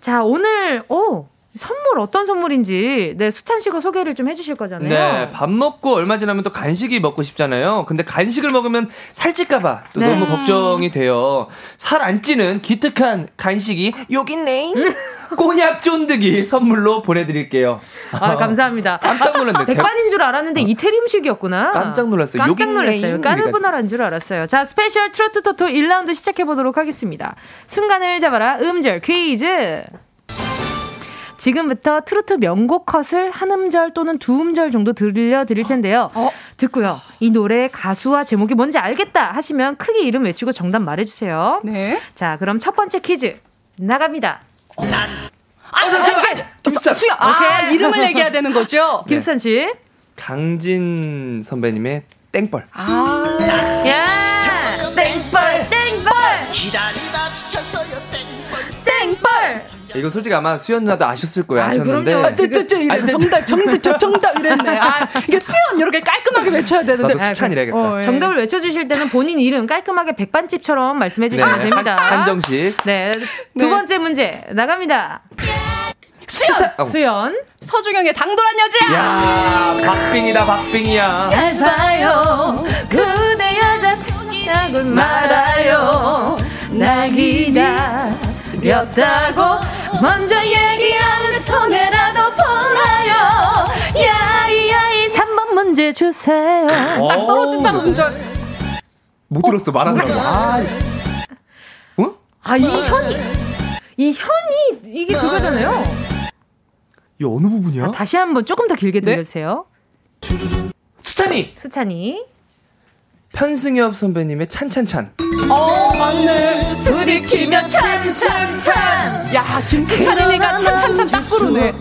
자, 오늘, 오, 선물 어떤 선물인지, 네, 수찬 씨가 소개를 좀 해주실 거잖아요. 네, 밥 먹고 얼마 지나면 또 간식이 먹고 싶잖아요. 근데 간식을 먹으면 살찔까봐 또 네. 너무 걱정이 돼요. 살 안 찌는 기특한 간식이 여기 있네. 꼬냑 쫀득이 선물로 보내드릴게요. 아, 감사합니다. 깜짝 놀랐네. 백반인 줄 알았는데 이태리 음식이었구나. 깜짝 놀랐어요. 깜짝 놀랐어요. 까르보나라인 줄 알았어요. 자, 스페셜 트로트 토토 1라운드 시작해 보도록 하겠습니다. 순간을 잡아라 음절 퀴즈. 지금부터 트로트 명곡 컷을 한 음절 또는 두 음절 정도 들려드릴 텐데요. 듣고요. 이 노래 가수와 제목이 뭔지 알겠다 하시면 크게 이름 외치고 정답 말해주세요. 네. 자, 그럼 첫 번째 퀴즈 나갑니다. 아, 잠깐만. 김수찬. 수영. 아, 이름을 얘기해야 되는 거죠? 김수찬 씨. 강진 선배님의 땡벌. 아. 야! 땡벌! 땡벌! 기다리다 지쳤어요 땡벌! 이거 솔직히 아마 수연 누나도 아셨을 거예요. 아이, 아셨는데. 아, 저, 저, 저, 이래. 아니, 정답, 정답, 저, 정답 이랬네. 아, 이게 수연 이렇게 깔끔하게 외쳐야 되는데. 나도 수찬 이래야겠다. 어, 예. 정답을 외쳐주실 때는 본인 이름 깔끔하게 백반집처럼 말씀해 주시면 네, 됩니다. 한- 한정식. 네. 두 네. 번째 문제 나갑니다. 수연! 어. 수연. 서주경의 당돌한 여자! 야, 박빙이다, 박빙이야. 얇아요. 그대 여자 생각은 말아요. 날 기다렸다고 먼저 얘기하는 손에라도 보나요. 야이야이 3번 문제 주세요. 딱 떨어진다는 음절. 못 들었어, 말하는 거. 아, 어? 아, 이 현이. 이 현이 이게 그거잖아요. 이 어느 부분이야? 다시 한번 조금 더 길게 들려주세요. 수찬이! 수찬이. 편승엽 선배님의 찬찬찬. 어, 맞네. 부딪히며 찬찬찬. 야, 김수찬이니까 찬찬찬 딱 부르네.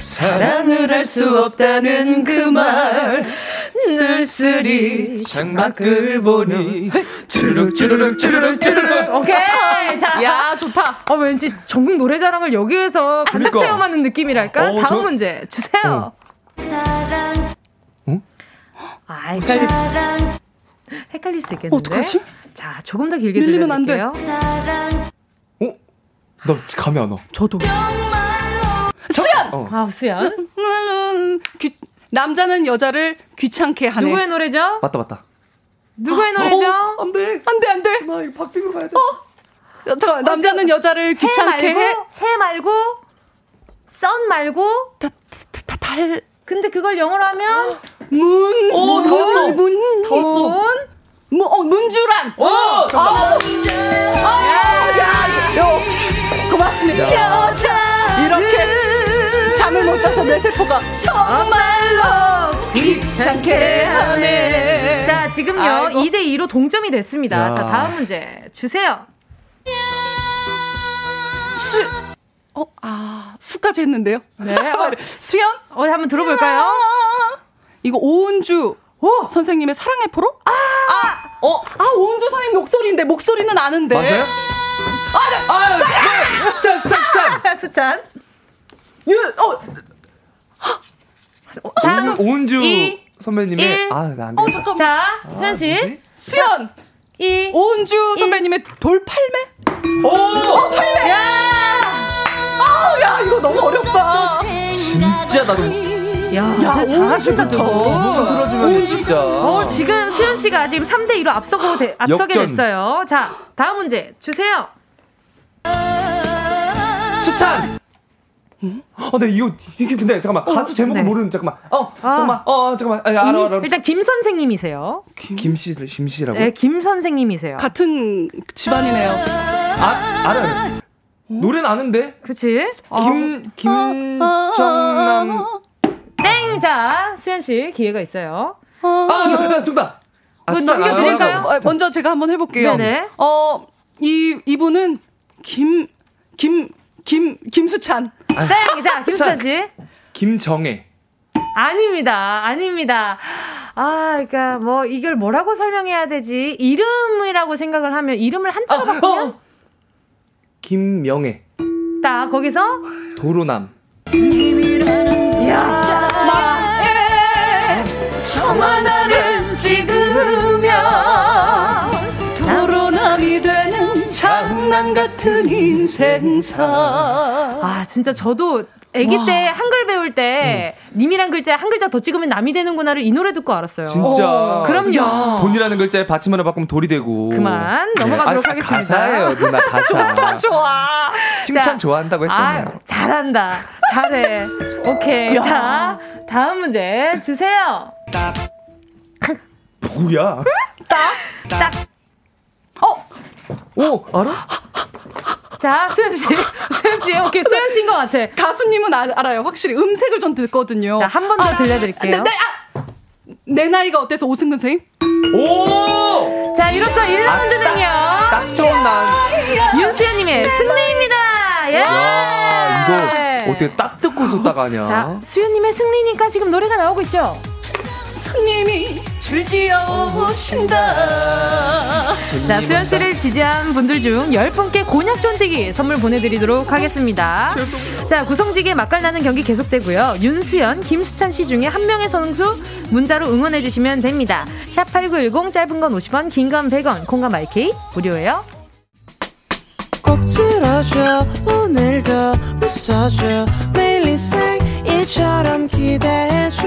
사랑을 할 수 없다는 그 말 쓸쓸히 창밖을 보니 주르륵 주르륵 주르륵 주르륵 오케이 자 야, 좋다. 어, 왠지 전국 노래자랑을 여기에서 가득 그러니까. 체험하는 느낌이랄까 어, 다음 저- 문제 주세요 응? 아 헷갈릴, 헷갈릴 수 있겠는데 어떡하지? 자 조금 더 길게 밀리면 안 돼. 들려드릴게요 어? 나 감이 안 와. 저도. 수연! 어. 아 수연 음, 귀, 남자는 여자를 귀찮게 하네. 누구의 노래죠? 맞다, 맞다. 누구의 노래죠? 어, 안 돼. 안 돼, 안 돼. 나 이거 박빙으로 가야 돼. 잠깐 남자는 여자를 해 귀찮게 말고 해. 해 말고 썬 말고 다, 다, 다, 달, 근데 그걸 영어로 하면 문. 오, 다 왔어. 문. 다 왔어. 문 문, 어, 문주란. 오! 아, 야, 야, 고맙습니다. 여자. 이렇게 잠을 못 자서 내 세포가 정말로 귀찮게 하네. 자, 지금요. 아이고. 2대 2로 동점이 됐습니다. 야. 자, 다음 문제 주세요. 수, 어, 아, 수까지 했는데요. 네. 어, 수연? 어, 한번 들어볼까요? 아, 이거 오은주 선생님의 사랑의 포로? 아, 어, 아, 오은주 선생님 목소리인데 목소리는 아는데. 맞아요? 아, 네. 아, 네. 수찬, 수찬, 수찬. 수찬. 유, 어, 다음. 오- 오은주 이, 선배님의 일. 아, 나안 어, 돼. 잠깐만. 자, 수현 씨. 뭐지? 수연. 이. 오은주 선배님의 돌팔매? 오! 어, 팔매. 야! 아, 야, 이거 너무 어렵다. 진짜 나도 야, 야, 진짜 잘하신다. 번만 들어주면 진짜. 어, 지금 수현 씨가 지금 3대 2로 앞서고 되- 앞서게 역전. 됐어요. 자, 다음 문제 주세요. 수찬. 어, 네 이거 이게 근데 잠깐만 가수 제목을 네. 모르는 잠깐만. 어, 아. 잠깐만. 어, 어, 잠깐만. 아, 알아, 알아. 알아. 일단 김 선생님이세요. 김씨를 김씨라고? 네, 김 선생님이세요. 같은 집안이네요. 아, 알아요. 노래는 아는데. 그치? 김 김정남. 땡! 자, 수현 씨 기회가 있어요. 아, 정답, 정답. 아, 뭐 수찬, 아, 넘겨드릴까요? 어, 먼저 제가 한번 해볼게요. 네네. 어, 이, 이분은 김, 김, 김, 김수찬. 땡! 자, 김수찬 씨. 김정혜. 아닙니다. 아닙니다. 아, 그러니까 뭐 이걸 뭐라고 설명해야 되지? 이름이라고 생각을 하면 이름을 한자로 아, 바꾸면 어. 김명혜. 딱 거기서? 도로남. 야, 청 하나를 찍으 장난감 같은 인생사. 아, 진짜 저도 아기 때 한글 배울 때 님이란 글자에 한 글자 더 찍으면 남이 되는구나를 이 노래 듣고 알았어요. 진짜. 어, 그럼요. 돈이라는 글자에 받침 하나 바꾸면 돌이 되고. 그만 넘어가도록 아, 하겠습니다. 가사예요, 누나 가사. 좋다, 좋아. 칭찬 자, 좋아한다고 했잖아요. 아, 잘한다. 잘해. 오케이. 야. 자, 다음 문제 주세요. 뭐야? 딱, 딱. 어? 오, 알아? 자, 수현 씨. 수현 씨, 오케이. 수현 씨인 것 같아. 가수님은 아, 알아요. 확실히 음색을 전 듣거든요. 자, 한 번더 들려드릴게요. 네, 네, 아! 내 나이가 어때서 오승근 선생님? 오! 자, 이로써 1라운드는요. 딱 좋은 난. 윤수연님의 승리입니다. 예! 야, 이거 어떻게 딱 듣고서 딱 하냐? 자, 수연님의 승리니까 지금 노래가 나오고 있죠? 손님이 줄지어 오신다. 자, 수연 씨를 지지한 분들 중 10분께 곤약 쫀디기 선물 보내드리도록 하겠습니다. 자, 구성지게 맛깔나는 경기 계속되고요. 윤수연, 김수찬 씨 중에 한 명의 선수 문자로 응원해주시면 됩니다. 샵8910 짧은 건 50원, 긴 건 100원, 콩과 마이케이 무료예요. 꼭 들어줘 오늘도 웃어줘 매일 일상일처럼 기대해줘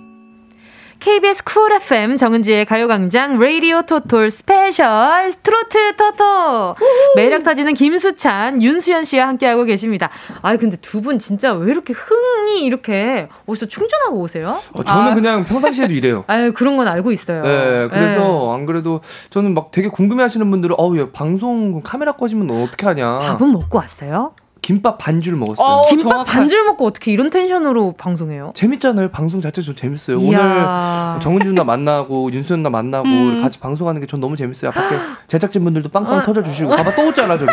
KBS 쿨 FM 정은지의 가요광장 라디오 토토 스페셜 트로트 토토 매력 터지는 김수찬 윤수연 씨와 함께하고 계십니다. 아 근데 두 분 진짜 왜 이렇게 흥이 이렇게 어디서 충전하고 오세요? 어, 저는 아, 그냥 평상시에도 이래요. 아유 그런 건 알고 있어요. 네, 그래서 안 그래도 저는 막 되게 궁금해하시는 분들은 어우 야, 방송 카메라 꺼지면 너 어떻게 하냐? 밥은 먹고 왔어요? 김밥 반 줄 먹었어요. 어, 김밥 정확한- 반줄 먹고 어떻게 이런 텐션으로 방송해요? 재밌잖아요. 방송 자체 좀 재밌어요. 이야. 오늘 정은지 누나 만나고 윤수연 누나 만나고 음. 같이 방송하는 게 전 너무 재밌어요. 밖에 제작진 분들도 빵빵 어. 터져 주시고 봐봐 또 웃잖아 저기.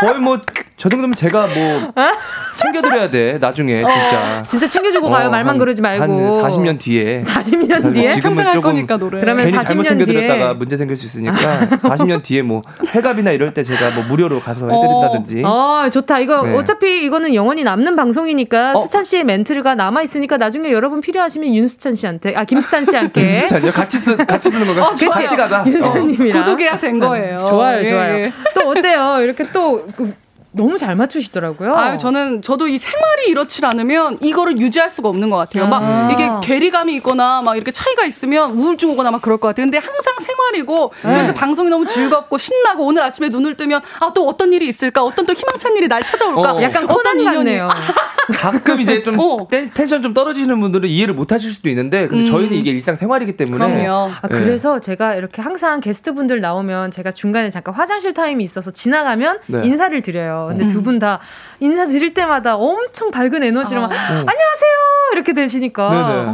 거의 뭐 저 정도면 제가 뭐 챙겨드려야 돼 나중에 진짜. 진짜 챙겨주고 가요. 어, 말만 한- 그러지 말고. 한 40년 뒤에. 40년 뒤에? 지금은 평생 할 조금 거니까 노래. 그러면 괜히 40년 잘못 챙겨드렸다가 뒤에. 문제 생길 수 있으니까 40년 뒤에 뭐 회갑이나 이럴 때 제가 뭐 무료로 가서 해드린다든지. 어, 좋다. 이거 네. 어차피 이거는 영원히 남는 방송이니까 어? 수찬 씨의 멘트가 남아 있으니까 나중에 여러분 필요하시면 윤수찬 씨한테 아 김수찬 씨한테 윤수찬이요? 같이 쓰 같이 쓰는 건가요? 어, 그치? 같이 가자. 어. 윤수찬님이랑 구독 계약 된 거예요. 좋아요, 예, 좋아요. 예. 또 어때요? 이렇게 또 그, 너무 잘 맞추시더라고요. 아유, 저는, 저도 이 생활이 이렇지 않으면 이거를 유지할 수가 없는 것 같아요. 아. 막 이게 괴리감이 있거나 막 이렇게 차이가 있으면 우울증 오거나 막 그럴 것 같아요. 근데 항상 생활이고 그래서 네. 방송이 너무 즐겁고 신나고 오늘 아침에 눈을 뜨면 아, 또 어떤 일이 있을까? 어떤 또 희망찬 일이 날 찾아올까? 어. 약간 코난 인연이. 같네요. 가끔 이제 좀 어. 텐- 텐션 좀 떨어지시는 분들은 이해를 못 하실 수도 있는데 근데 저희는 이게 일상 생활이기 때문에 음. 그럼요. 아, 네. 그래서 제가 이렇게 항상 게스트분들 나오면 제가 중간에 잠깐 화장실 타임이 있어서 지나가면 네. 인사를 드려요. 근데 두분 다 인사 드릴 때마다 엄청 밝은 에너지로 막 어. 안녕하세요 이렇게 되시니까 네네. 어.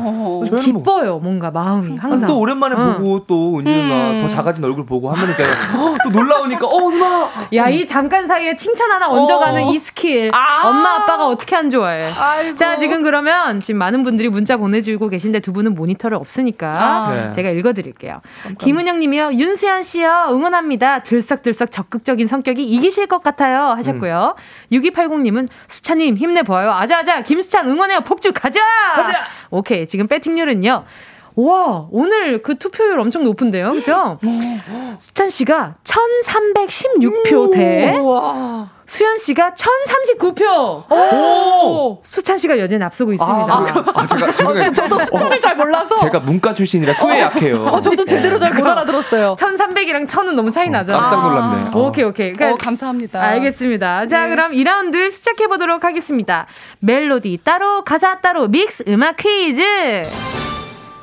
뭐- 기뻐요. 뭔가 마음이 아, 항상. 또 오랜만에 응. 보고 또 은지 누나 음. 더 작아진 얼굴 보고 하면 이제 어, 또 놀라우니까 어 누나 야, 이 잠깐 사이에 칭찬 하나 얹어가는 어. 이 스킬. 아. 엄마, 아빠가 어떻게 안 좋아해. 아이고. 자, 지금 그러면 지금 많은 분들이 문자 보내주고 계신데 두 분은 모니터를 없으니까 아. 네. 제가 읽어드릴게요. 김은영 님이요. 윤수연 씨요. 응원합니다. 들썩들썩 적극적인 성격이 이기실 것 같아요. 하셨 고요. 6280님은 수찬님 힘내봐요. 아자아자. 김수찬 응원해요. 폭주 가자! 가자! 오케이. 지금 배팅률은요. 와, 오늘 그 투표율 엄청 높은데요. 그죠? 수찬 씨가 1316표 대 우와. 수현 씨가 1039표. 오! 수찬 씨가 여전히 앞서고 있습니다. 아, 아, 제가 죄송해요. 저도 숫자를 잘 몰라서. 제가 문과 출신이라 수에 약해요. 어, 저도 제대로 잘 못 알아들었어요. 1300이랑 1000은 너무 차이 나잖아. 깜짝 놀랐네. 어. 오케이, 오케이. 그러니까 어, 감사합니다. 알겠습니다. 자, 네. 그럼 2라운드 시작해 보도록 하겠습니다. 멜로디 따로, 가사 따로, 믹스 음악 퀴즈.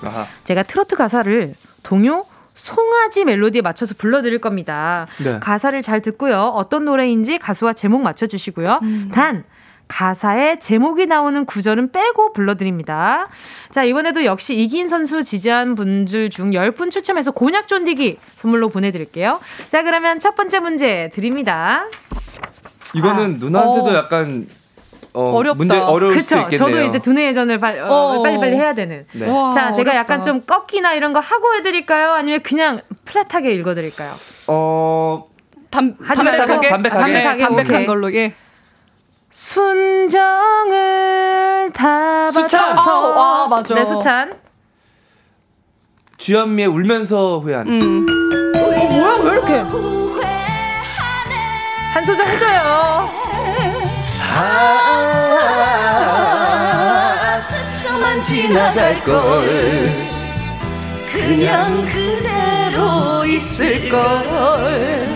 아하. 제가 트로트 가사를 동요 송아지 멜로디에 맞춰서 불러드릴 겁니다. 네. 가사를 잘 듣고요. 어떤 노래인지 가수와 제목 맞춰주시고요. 음. 단 가사에 제목이 나오는 구절은 빼고 불러드립니다. 자, 이번에도 역시 이긴 선수 지지한 분들 중 10분 추첨해서 곤약 쫀디기 선물로 보내드릴게요. 자, 그러면 첫 번째 문제 드립니다. 이거는 누나한테도 어. 약간 어, 어렵다. 문제 어려울 수도 그쵸. 있겠네요. 저도 이제 두뇌 회전을 발- 어, 어. 빨리 빨리 해야 되는. 네. 와, 자, 제가 어렵다. 약간 좀 꺾기나 이런 거 하고 해드릴까요? 아니면 그냥 플랫하게 읽어드릴까요? 어 담, 담백하게, 담백하게. 네, 담백하게, 담백한 오케이. 걸로 예. 순정을 다 수찬! 바쳐서 아, 아, 맞아. 네, 수찬. 주현미의 울면서 후회하는. 음. 어, 뭐야, 왜 이렇게? 한 소절 해줘요. 스쳐만 지나갈 걸 그냥 그대로 있을 걸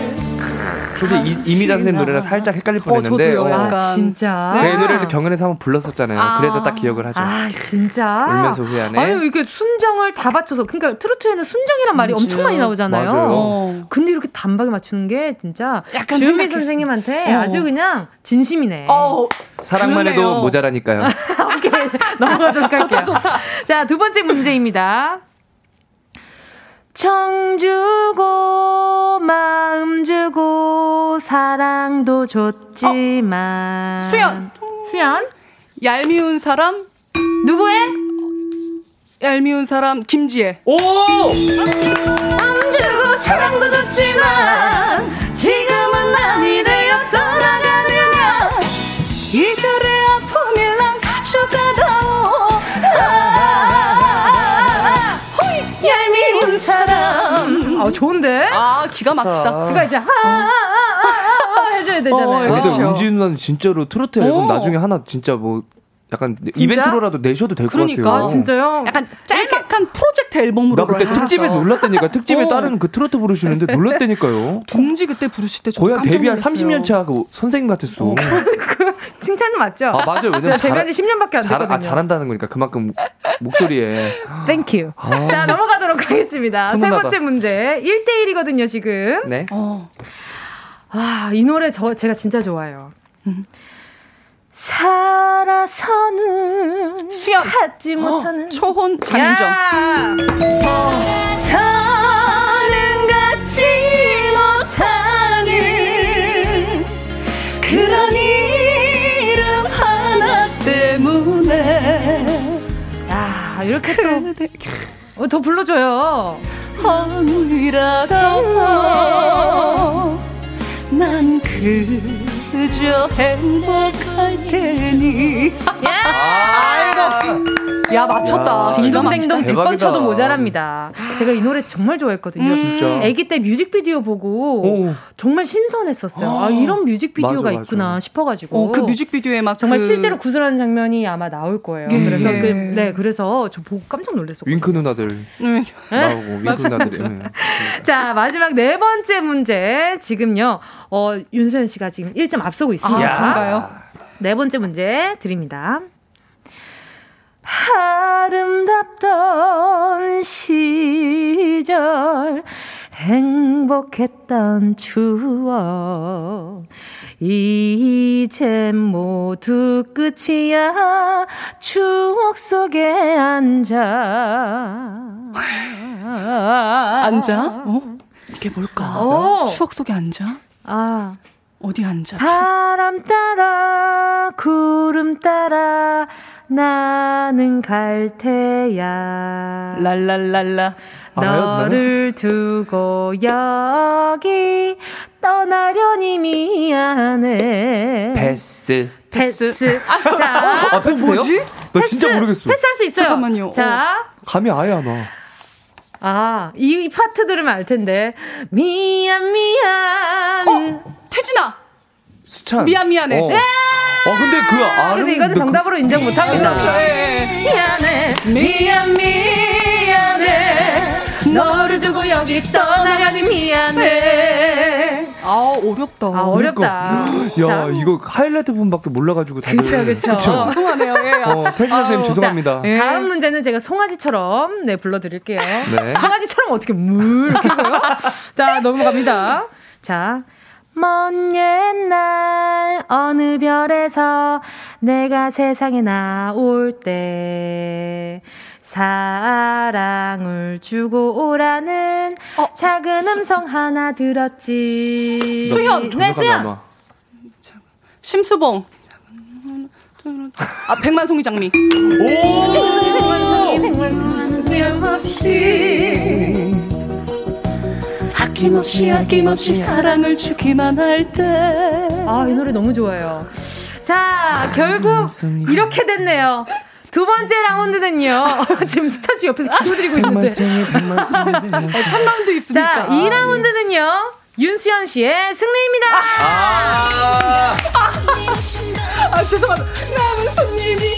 솔직히 이- 이미자 선생님 노래랑 살짝 헷갈릴 어, 뻔했는데. 저도요. 아, 약간. 진짜. 제 노래를 또 경연에서 한번 불렀었잖아요. 아. 그래서 딱 기억을 하죠. 아, 진짜. 울면서 후회하네. 아유, 이게 순정을 다 받쳐서. 그러니까 트로트에는 순정이란 말이 엄청 많이 나오잖아요. 맞아요. 어. 근데 이렇게 단박에 맞추는 게 진짜 약간 생각했어. 선생님한테 어. 아주 그냥 진심이네. 어, 사랑만 해도 그러네요. 모자라니까요. 오케이. 넘어가도록 할게요. 좋다, 좋다. 자, 두 번째 문제입니다. 정 주고 마음 주고 사랑도 줬지만 수연. 수연 얄미운 사람, 누구의 얄미운 사람, 김지혜. 오! 마음 주고 사랑도 줬지만 지금 아 좋은데 아, 기가 막히다. 그거 이제 하하하하 해줘야 되잖아요 어, 근데 그렇죠. 은지 누나는 진짜로 트로트 앨범 오. 나중에 하나 진짜 뭐 약간 이벤트로라도 내셔도 될것 그러니까. 같아요. 아 진짜요? 약간 짤막한 프로젝트 앨범으로. 나 그때 특집에 놀랐다니까. 특집에 어. 다른 그 트로트 부르시는데 놀랐다니까요. 둥지 그때 부르실 때 거의 한 데뷔 한 놀랐어요. 30년 차 그 선생님 같았어. 칭찬은 맞죠? 아 맞아요. 왜냐면 데뷔한 지 10년밖에 안 잘, 됐거든요. 아, 잘한다는 거니까 그만큼 목소리에 Thank you. 아. 자, 넘어가도록 하겠습니다. 세. 번째 문제. 1대1이거든요, 지금. 네. 어. 아, 이 노래 저, 제가 진짜 좋아해요. 살아서는 수연. 갖지 못하는 어, 초혼 장윤정. 야! 살아서는 갖지 못하는 그런 이름 하나 때문에 야 이렇게 또 어, 더 불러줘요 어느라도 난그 저 행복할 테니. 아이고. 야, 맞췄다. 딩동댕동 100번 대박이다. 쳐도 모자랍니다. 제가 이 노래 정말 좋아했거든요. 진짜. 아기 때 뮤직비디오 보고 오. 정말 신선했었어요. 아, 이런 뮤직비디오가 맞아, 맞아. 있구나 싶어가지고. 어, 그 뮤직비디오에 막 정말 그 실제로 구슬하는 장면이 아마 나올 거예요. 예. 그래서 예. 그, 네, 그래서 저 보고 깜짝 놀랐었거든요. 윙크 누나들 음, 나오고 윙크 누나들이. 네. 자, 마지막 네 번째 문제. 지금요, 어, 윤소연 씨가 지금 1점 앞서고 있습니다. 아, 그런가요? 네 번째 문제 드립니다. 아름답던 시절 행복했던 추억 이제 모두 끝이야 추억 속에 앉아 앉아? 어? 이게 뭘까? 어. 추억 속에 앉아? 아 어디 앉아? 바람 따라 구름 따라 나는 갈 테야 랄랄랄라. 너를 두고 여기 떠나려니 미안해 패스. 패스 아, 자 아 패스? 뭐지? 나 진짜 모르겠어. 패스할 수 있어요 잠깐만요. 자 감이 아예 안 와. 아, 이 파트 들으면 알 텐데. 미안, 미안. 어, 태진아. 수찬. 미안, 미안해. 어, 어 근데 그 아름. 근데 이거는 그- 정답으로 인정 못 합니다. 미안해, 미안, 미안해. 너를 두고 여기 떠나가니 미안해. 아, 어렵다. 아, 어렵다. 그러니까. 야 자. 이거 하이라이트 부분밖에 몰라가지고 다들. 그쵸. 그쵸? 죄송하네요. 예. 어 태진아 선생님 아유, 죄송합니다. 예. 다음 문제는 제가 송아지처럼 네 불러드릴게요. 네. 송아지처럼 어떻게 물 이렇게 해서요? 자 넘어갑니다. 자. 먼 옛날 어느 별에서 내가 세상에 나올 때 사랑을 주고 오라는 어, 작은 음성 하나 들었지. 수현! 네, 수현. 심수봉. 아 백만송이 장미. 백만송이 백만송이 없이 아낌없이 아낌없이 사랑을 주기만 할 때. 아, 이 노래 너무 좋아요. 자, 결국 이렇게 됐네요. 두 번째 라운드는요. 지금 씨 옆에서 기도드리고 있는데. 3라운드 있으니까. 자, 2라운드는요. 윤수연 씨의 승리입니다. 아, 아 죄송합니다. 남은 손님이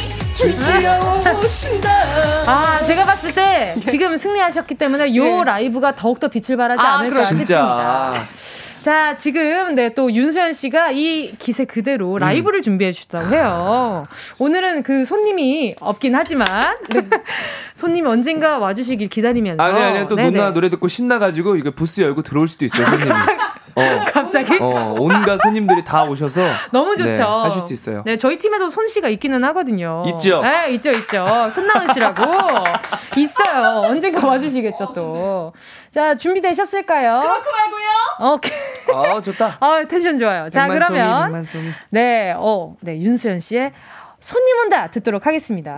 오신다. 아, 제가 봤을 때 지금 승리하셨기 때문에 요 네. 라이브가 더욱더 빛을 발하지 아, 않을까 그렇죠. 싶습니다. 자, 지금, 네, 또 윤수연 씨가 이 기세 그대로 라이브를 준비해 주셨다고 해요. 오늘은 그 손님이 없긴 하지만, 손님이 언젠가 와 주시길 기다리면서. 아니 아니 또 네네. 누나 노래 듣고 신나 가지고 이거 부스 열고 들어올 수도 있어요 손님. 어. 갑자기? 어, 온갖 손님들이 다 오셔서 너무 좋죠. 네, 하실 수 있어요. 네, 저희 팀에도 손 씨가 있기는 하거든요. 있죠? 네, 있죠, 있죠. 손나은 씨라고. 있어요. 언젠가 와주시겠죠, 또. 자, 준비되셨을까요? 그렇고 말고요. 오케이. 아 좋다. 아, 텐션 좋아요. 자, 그러면. 백만송이. 네, 어, 네, 윤수연 씨의 손님 온다 듣도록 하겠습니다.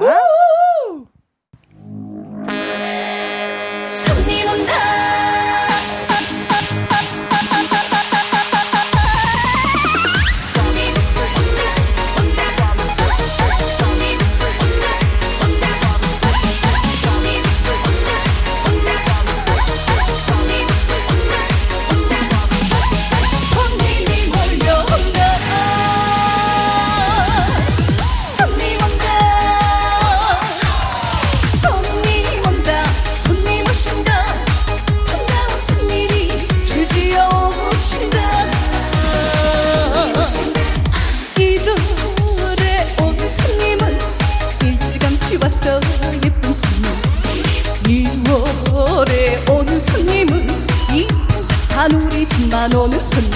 이산 우리 집만 오는 손님.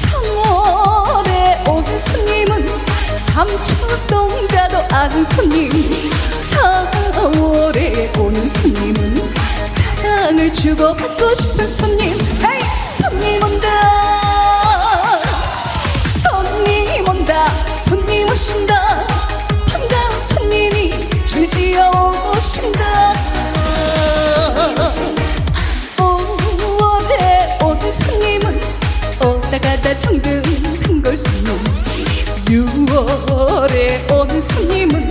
3월에 오는 손님은 삼천동자도 아는 손님. 4월에 오는 손님은 사랑을 주고 받고 싶은 손님. 에이 손님 온다. 손님 온다. 손님 오신다. 반가운 손님이 줄지어 오신다 오다 가다 정든 걸 손님 6월에 오는 손님은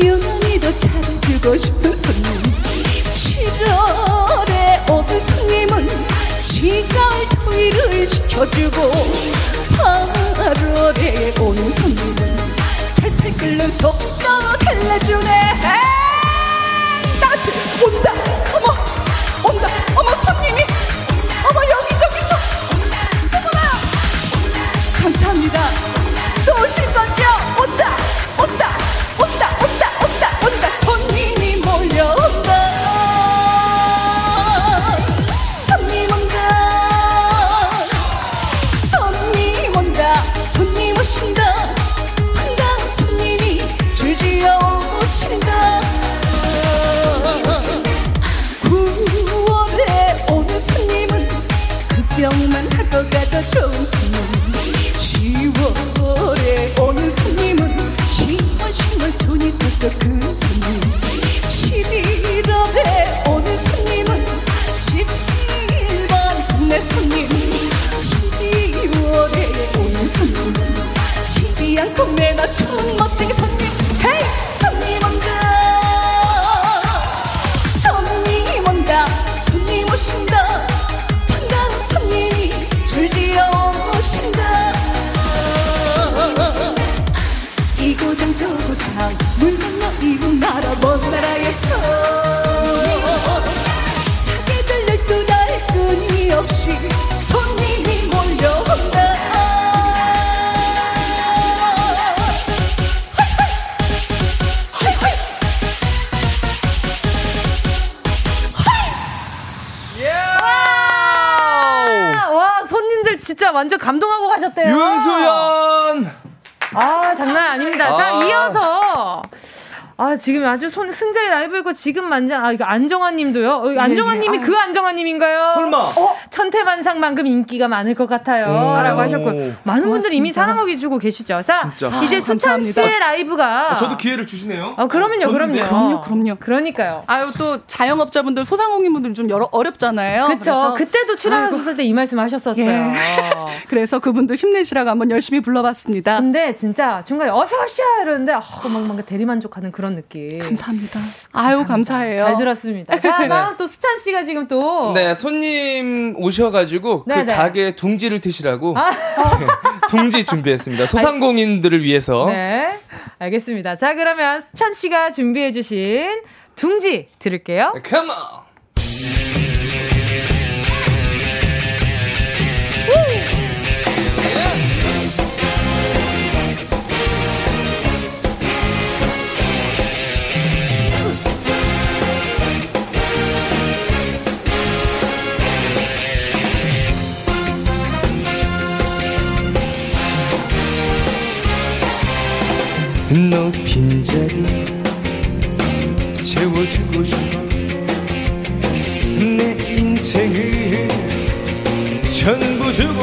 유난히도 잘해주고 싶은 손님. 7월에 오는 손님은 지갈 토의를 시켜주고 8월에 오는 손님은 팔팔 끓는 속도 달래주네. 따지 온다. 어머 온다. 어머 손님이 합니다. 또 오실 거죠 온다 온다 온다 온다 온다 온다. 손님이 몰려온다. 손님 온다. 손님 온다. 손님 오신다. 반가운 손님이 줄지어 오신다. 9월에 오는 손님은 그 병만 하고 가도 좋은 10월에 오는 손님은 시원시원 손이 타서 그 손님. 11월에 오는 손님은 십실반 내 손님. 12월에 오는 손님은 쉬지 않고 내놓쳐 멋지게 손님. 헤이 완전 감동하고 가셨대요. 윤수연. 아, 장난 아닙니다. 자, 아. 이어서. 아, 지금 아주 손, 승자의 라이브이고 지금 만장, 아, 이거 안정환 님도요. 어, 안정환 님이 아. 그 안정환 님인가요? 설마. 어, 천태만상만큼 인기가 많을 것 같아요. 오. 라고 하셨고 많은 분들이 이미. 사랑하게 주고 계시죠. 자, 진짜. 이제 아, 수찬 씨의. 라이브가 아, 저도 기회를 주시네요. 어, 그러면요, 그럼요. 그럼요, 그럼요. 그러니까요. 아유 또 자영업자분들 소상공인분들 좀 여러, 어렵잖아요. 그쵸. 그래서 그때도 출연하셨을 때 이 말씀 하셨었어요. 예. 그래서 그분들 힘내시라고 한번 열심히 불러봤습니다. 근데 진짜 중간에 어서오쇼 이러는데 어, 막, 막 대리만족하는 그런 느낌. 감사합니다. 아유 감사해요. 잘 들었습니다. 자, 다음 또 수찬 씨가 지금 또 네, 손님 오셔가지고 네, 그 네. 가게 둥지를 트시라고 아. 네, 둥지 준비했습니다. 소상공인들을 위해서. 네. 알겠습니다. 자, 그러면 수찬 씨가 준비해 주신 둥지 들을게요. Come on.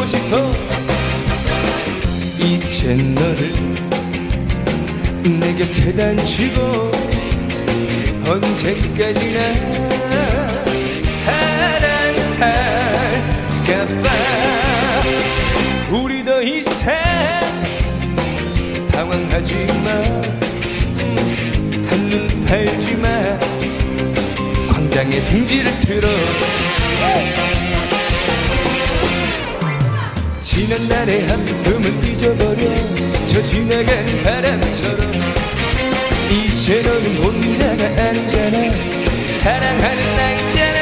싶어. 이제 너를 내 곁에 단치고 언제까지나 사랑할까봐. 우리 더 이상 당황하지 마. 한눈 팔지 마. 광장에 둥지를 틀어 지난 날의 한픔을 잊어버려 스쳐 지나가는 바람처럼. 이제 너는 혼자가 아니잖아. 사랑하는 나있잖아.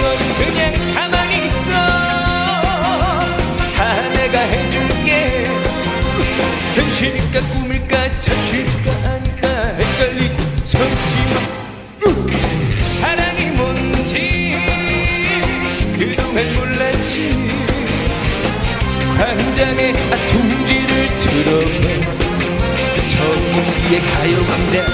너는 그냥 가만히 있어. 다 내가 해줄게. 현실일까 꿈일까 아닐까 둥지를 틀어봐. 정은지의 가요광장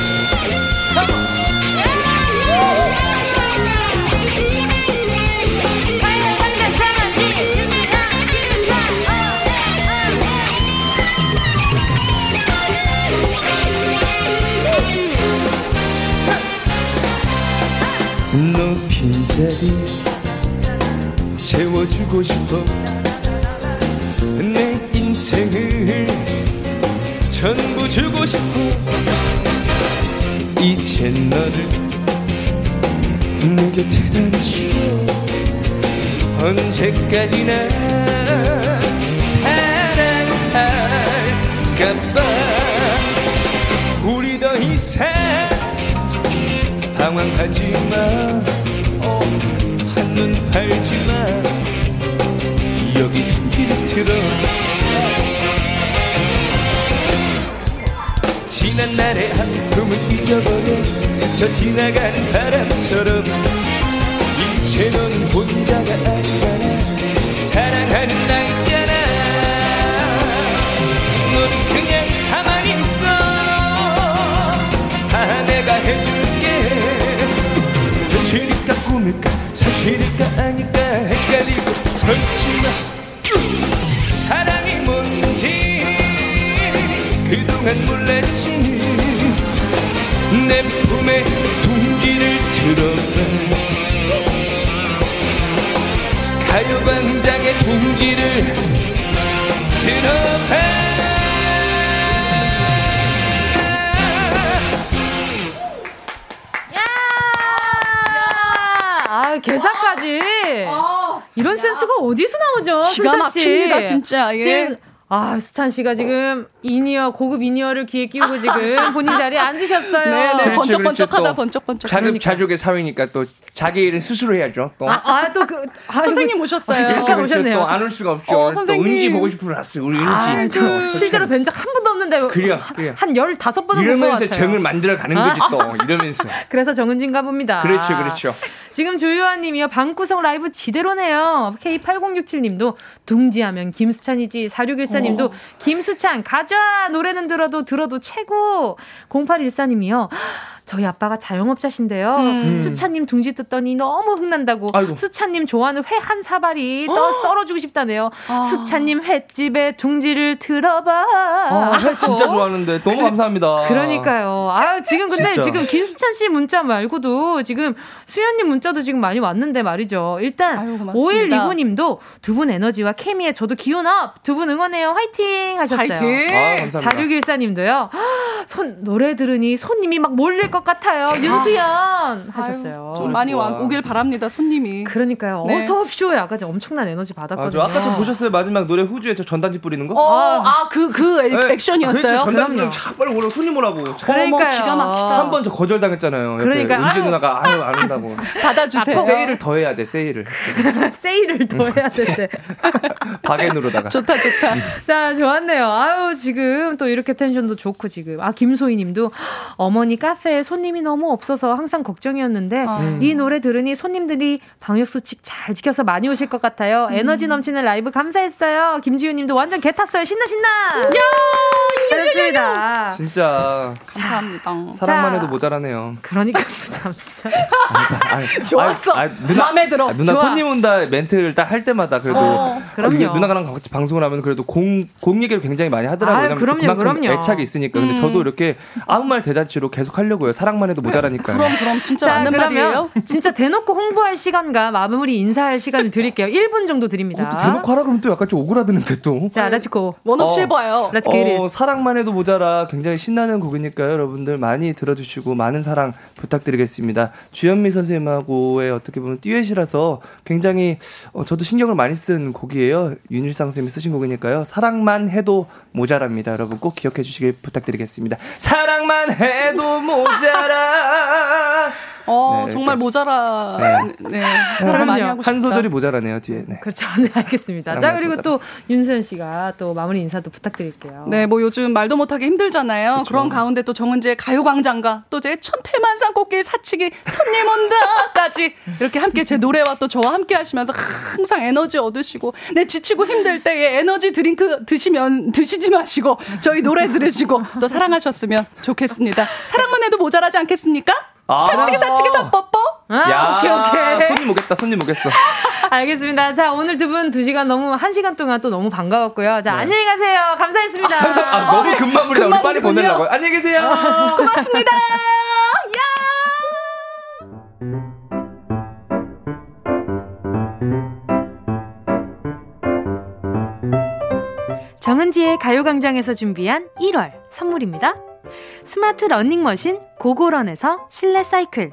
너 빈자리 채워주고 싶어. 내 인생을 전부 주고 싶어 이제 너를 내 곁에 다니시고 언제까지나 사랑할까봐. 우리 더 이상 당황하지 마. 어, 한눈 팔지 마. 여기 지난 날의 한픔을 잊어버려 스쳐 지나가는 바람처럼. 이제 넌 혼자가 아니잖아. 사랑하는 나 있잖아. 너는 그냥 가만히 있어. 다 내가 해줄게. 현실일까 꿈일까? 사실일까 아닐까? 헷갈리고 설지마 몰랐지 내 품에 둥지를 들어봐 가요광장의 둥지를 들어봐 아, 개사까지. 이런 센스가 어디서 나오죠? 기가. 막힙니다, 진짜. 예. 지금 아, 수찬 씨가 지금 in-ear 고급 in-ear를 귀에 끼우고 지금 본인 자리에 앉으셨어요. 네, 네. 그렇죠, 번쩍번쩍하다, 그렇죠, 또 번쩍번쩍. 자급 그러니까. 자족의 사회니까 또 자기 일은 스스로 해야죠. 또. 아, 아, 또 그, 아, 선생님 오셨어요. 아, 잠깐 오셨네요. 또 안 올 수가 없죠. 어, 또 선생님. 은지 보고 싶어 왔어요. 우리 은지. 아, 저 어, 실제로 뵌 적 한 번도 없는데 그래요, 그래요. 한 15번은 본것 이러면서 같아요. 정을 만들어 가는 거지 또 이러면서. 그래서 정은진가 봅니다. 그렇죠, 그렇죠. 지금 조요한 님이요. 방구석 라이브 지대로네요. K8067 님도 둥지하면 김수찬이지. 4614 님도 김수찬 가자. 노래는 들어도 들어도 최고. 0814 님이요. 저희 아빠가 자영업자신데요. 음. 수차님 둥지 뜯더니 너무 흥난다고. 아이고. 수차님 좋아하는 회 한 사발이 떠 썰어주고 싶다네요. 수차님 횟집에 둥지를 들어봐. 아, 회 진짜 좋아하는데 너무 감사합니다. 그러니까요. 아 지금 근데 진짜. 지금 김수찬 씨 문자 말고도 지금 수현님 문자도 지금 많이 왔는데 말이죠. 일단 고맙습니다. 5129님도 두 분 에너지와 케미에 저도 기운 up. 두 분 응원해요. 화이팅 하셨어요. 화이팅! 아, 감사합니다. 4614님도요. 손 노래 들으니 손님이 막 몰릴 것 같아요. 윤수연 하셨어요. 좀 많이 와, 오길 바랍니다, 손님이. 그러니까요. 네. 어서 오십시오. 아까 좀 엄청난 에너지 아, 받았거든요. 저 아까 저 보셨어요? 마지막 노래 후주에 저 전단지 뿌리는 거? 어, 아, 그, 그 액- 네. 액션이었어요? 그래서 전단지 자, 빨리 오라 손님 오라고. 그러니까요. 기가 막히다. 한 번 저 거절 당했잖아요. 옆에 그러니까, 은지. 누나가 아유 안 한다고. 받아주세요. 세일을 더 해야 돼 세일을. 세일을 더 해야 되는데. 박앤으로다가. 좋다, 좋다. 자, 좋았네요. 아유, 지금 또 이렇게 텐션도 좋고 지금. 아, 김소희 님도 어머니 카페에 손님이 너무 없어서 항상 걱정이었는데 음. 이 노래 들으니 손님들이 방역 수칙 잘 지켜서 많이 오실 것 같아요. 에너지 넘치는 라이브 감사했어요. 김지우 님도 완전 개 탔어요. 신나, 신나! 잘했습니다. 진짜 감사합니다. 사랑만 자. 해도 모자라네요. 그러니까, 참, 진짜. 좋았어. 마음에 들어. 누나 좋아. 손님 온다 멘트를 딱 할 때마다 그래도 어, 그럼요. 이게 누나랑 같이 방송을 하면 그래도 공, 공 얘기를 굉장히 많이 하더라고요. 그럼요, 그만큼 그럼요. 애착이 있으니까. 근데 저도 이렇게 아무 말 대잔치로 계속 하려고요. 사랑만 해도 모자라니까요. 그럼, 그럼, 진짜 자, 맞는 말이에요. 진짜 대놓고 홍보할 시간과 마무리 인사할 시간을 드릴게요. 1분 정도 드립니다. 어, 또 대놓고 하라 그러면 또 약간 좀 오그라드는데 또. 자, Let's go. 원없이 어. 해봐요. Let's get it. 어, 사랑만 해도 모자라 굉장히 신나는 곡이니까요. 여러분들 많이 들어주시고 많은 사랑 부탁드리겠습니다. 주현미 선생님하고의 어떻게 보면 듀엣이라서 굉장히 어, 저도 신경을 많이 쓴 곡이에요. 윤일상 선생님이 쓰신 곡이니까요. 사랑만 해도 모자랍니다. 여러분 꼭 기억해 주시길 부탁드리겠습니다. 사랑만 해도 모자라. da da. 어, 네, 정말. 모자라. 네. 사랑 그럼요. 많이 하고 싶다. 한 소절이 모자라네요 뒤에. 네. 그렇죠. 네, 알겠습니다. 자, 그리고 모자라. 또 윤수연 씨가 또 마무리 인사도 부탁드릴게요. 네, 뭐 요즘 말도 못하기 힘들잖아요. 그런 가운데 또 정은지의 가요광장과 또 제 천태만상 꽃길 사치기 손님 온다까지 이렇게 함께 제 노래와 또 저와 함께 하시면서 항상 에너지 얻으시고 네 지치고 힘들 때에 에너지 드링크 드시면 드시지 마시고 저희 노래 들으시고 또 사랑하셨으면 좋겠습니다. 사랑만 해도 모자라지 않겠습니까? 아. 사치기 사치기 사뽀뽀. 아, 야, 오케이, 오케이. 손님 오겠다. 손님 오겠어. 알겠습니다. 자, 오늘 두 분 두 시간 너무, 한 시간 동안 또 너무 반가웠고요. 자, 안녕히 가세요. 감사했습니다. 항상 아, 너무 금마무리다. 우리 빨리. 보내려고요. 안녕히 계세요. 고맙습니다. 정은지의 가요광장에서 준비한 1월 선물입니다. 스마트 러닝머신 고고런에서 실내 사이클.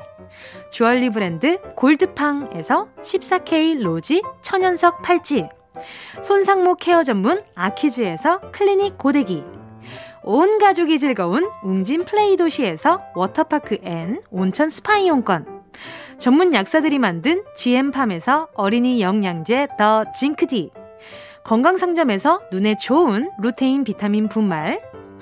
주얼리 브랜드 골드팡에서 14K rosy 천연석 팔찌. 손상모 care 전문 아키즈에서 클리닉 고데기. 온 가족이 즐거운 웅진 플레이 도시에서 워터파크 and 온천 스파 이용권. 전문 약사들이 만든 GM팜에서 어린이 영양제 더 징크디. 건강상점에서 눈에 좋은 루테인 비타민 분말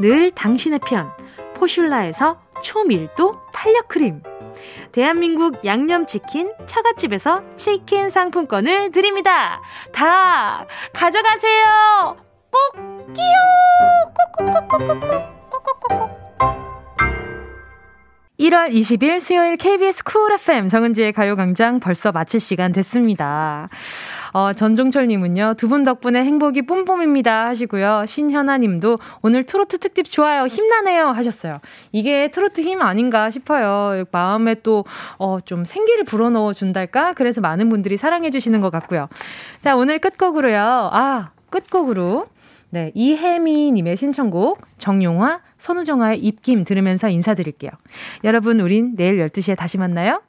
늘 당신의 편. 포슐라에서 초밀도 탄력 크림. 대한민국 양념치킨 처갓집에서 치킨 상품권을 드립니다. 다 가져가세요. 꼬끼오. 꾹꾹꾹꾹꾹. 1월 20일 수요일 KBS 쿨 FM 정은지의 가요광장 벌써 마칠 시간 됐습니다. 어, 전종철님은요, 두 분 덕분에 행복이 뿜뿜입니다 하시고요. 신현아님도 오늘 트로트 특집 좋아요. 힘나네요 하셨어요. 이게 트로트 힘 아닌가 싶어요. 마음에 또, 어, 좀 생기를 불어넣어 준달까? 그래서 많은 분들이 사랑해주시는 것 같고요. 자, 오늘 끝곡으로요. 아, 끝곡으로. 네, 이혜미님의 신청곡, 정용화, 선우정아의 입김 들으면서 인사드릴게요. 여러분, 우린 내일 12시에 다시 만나요.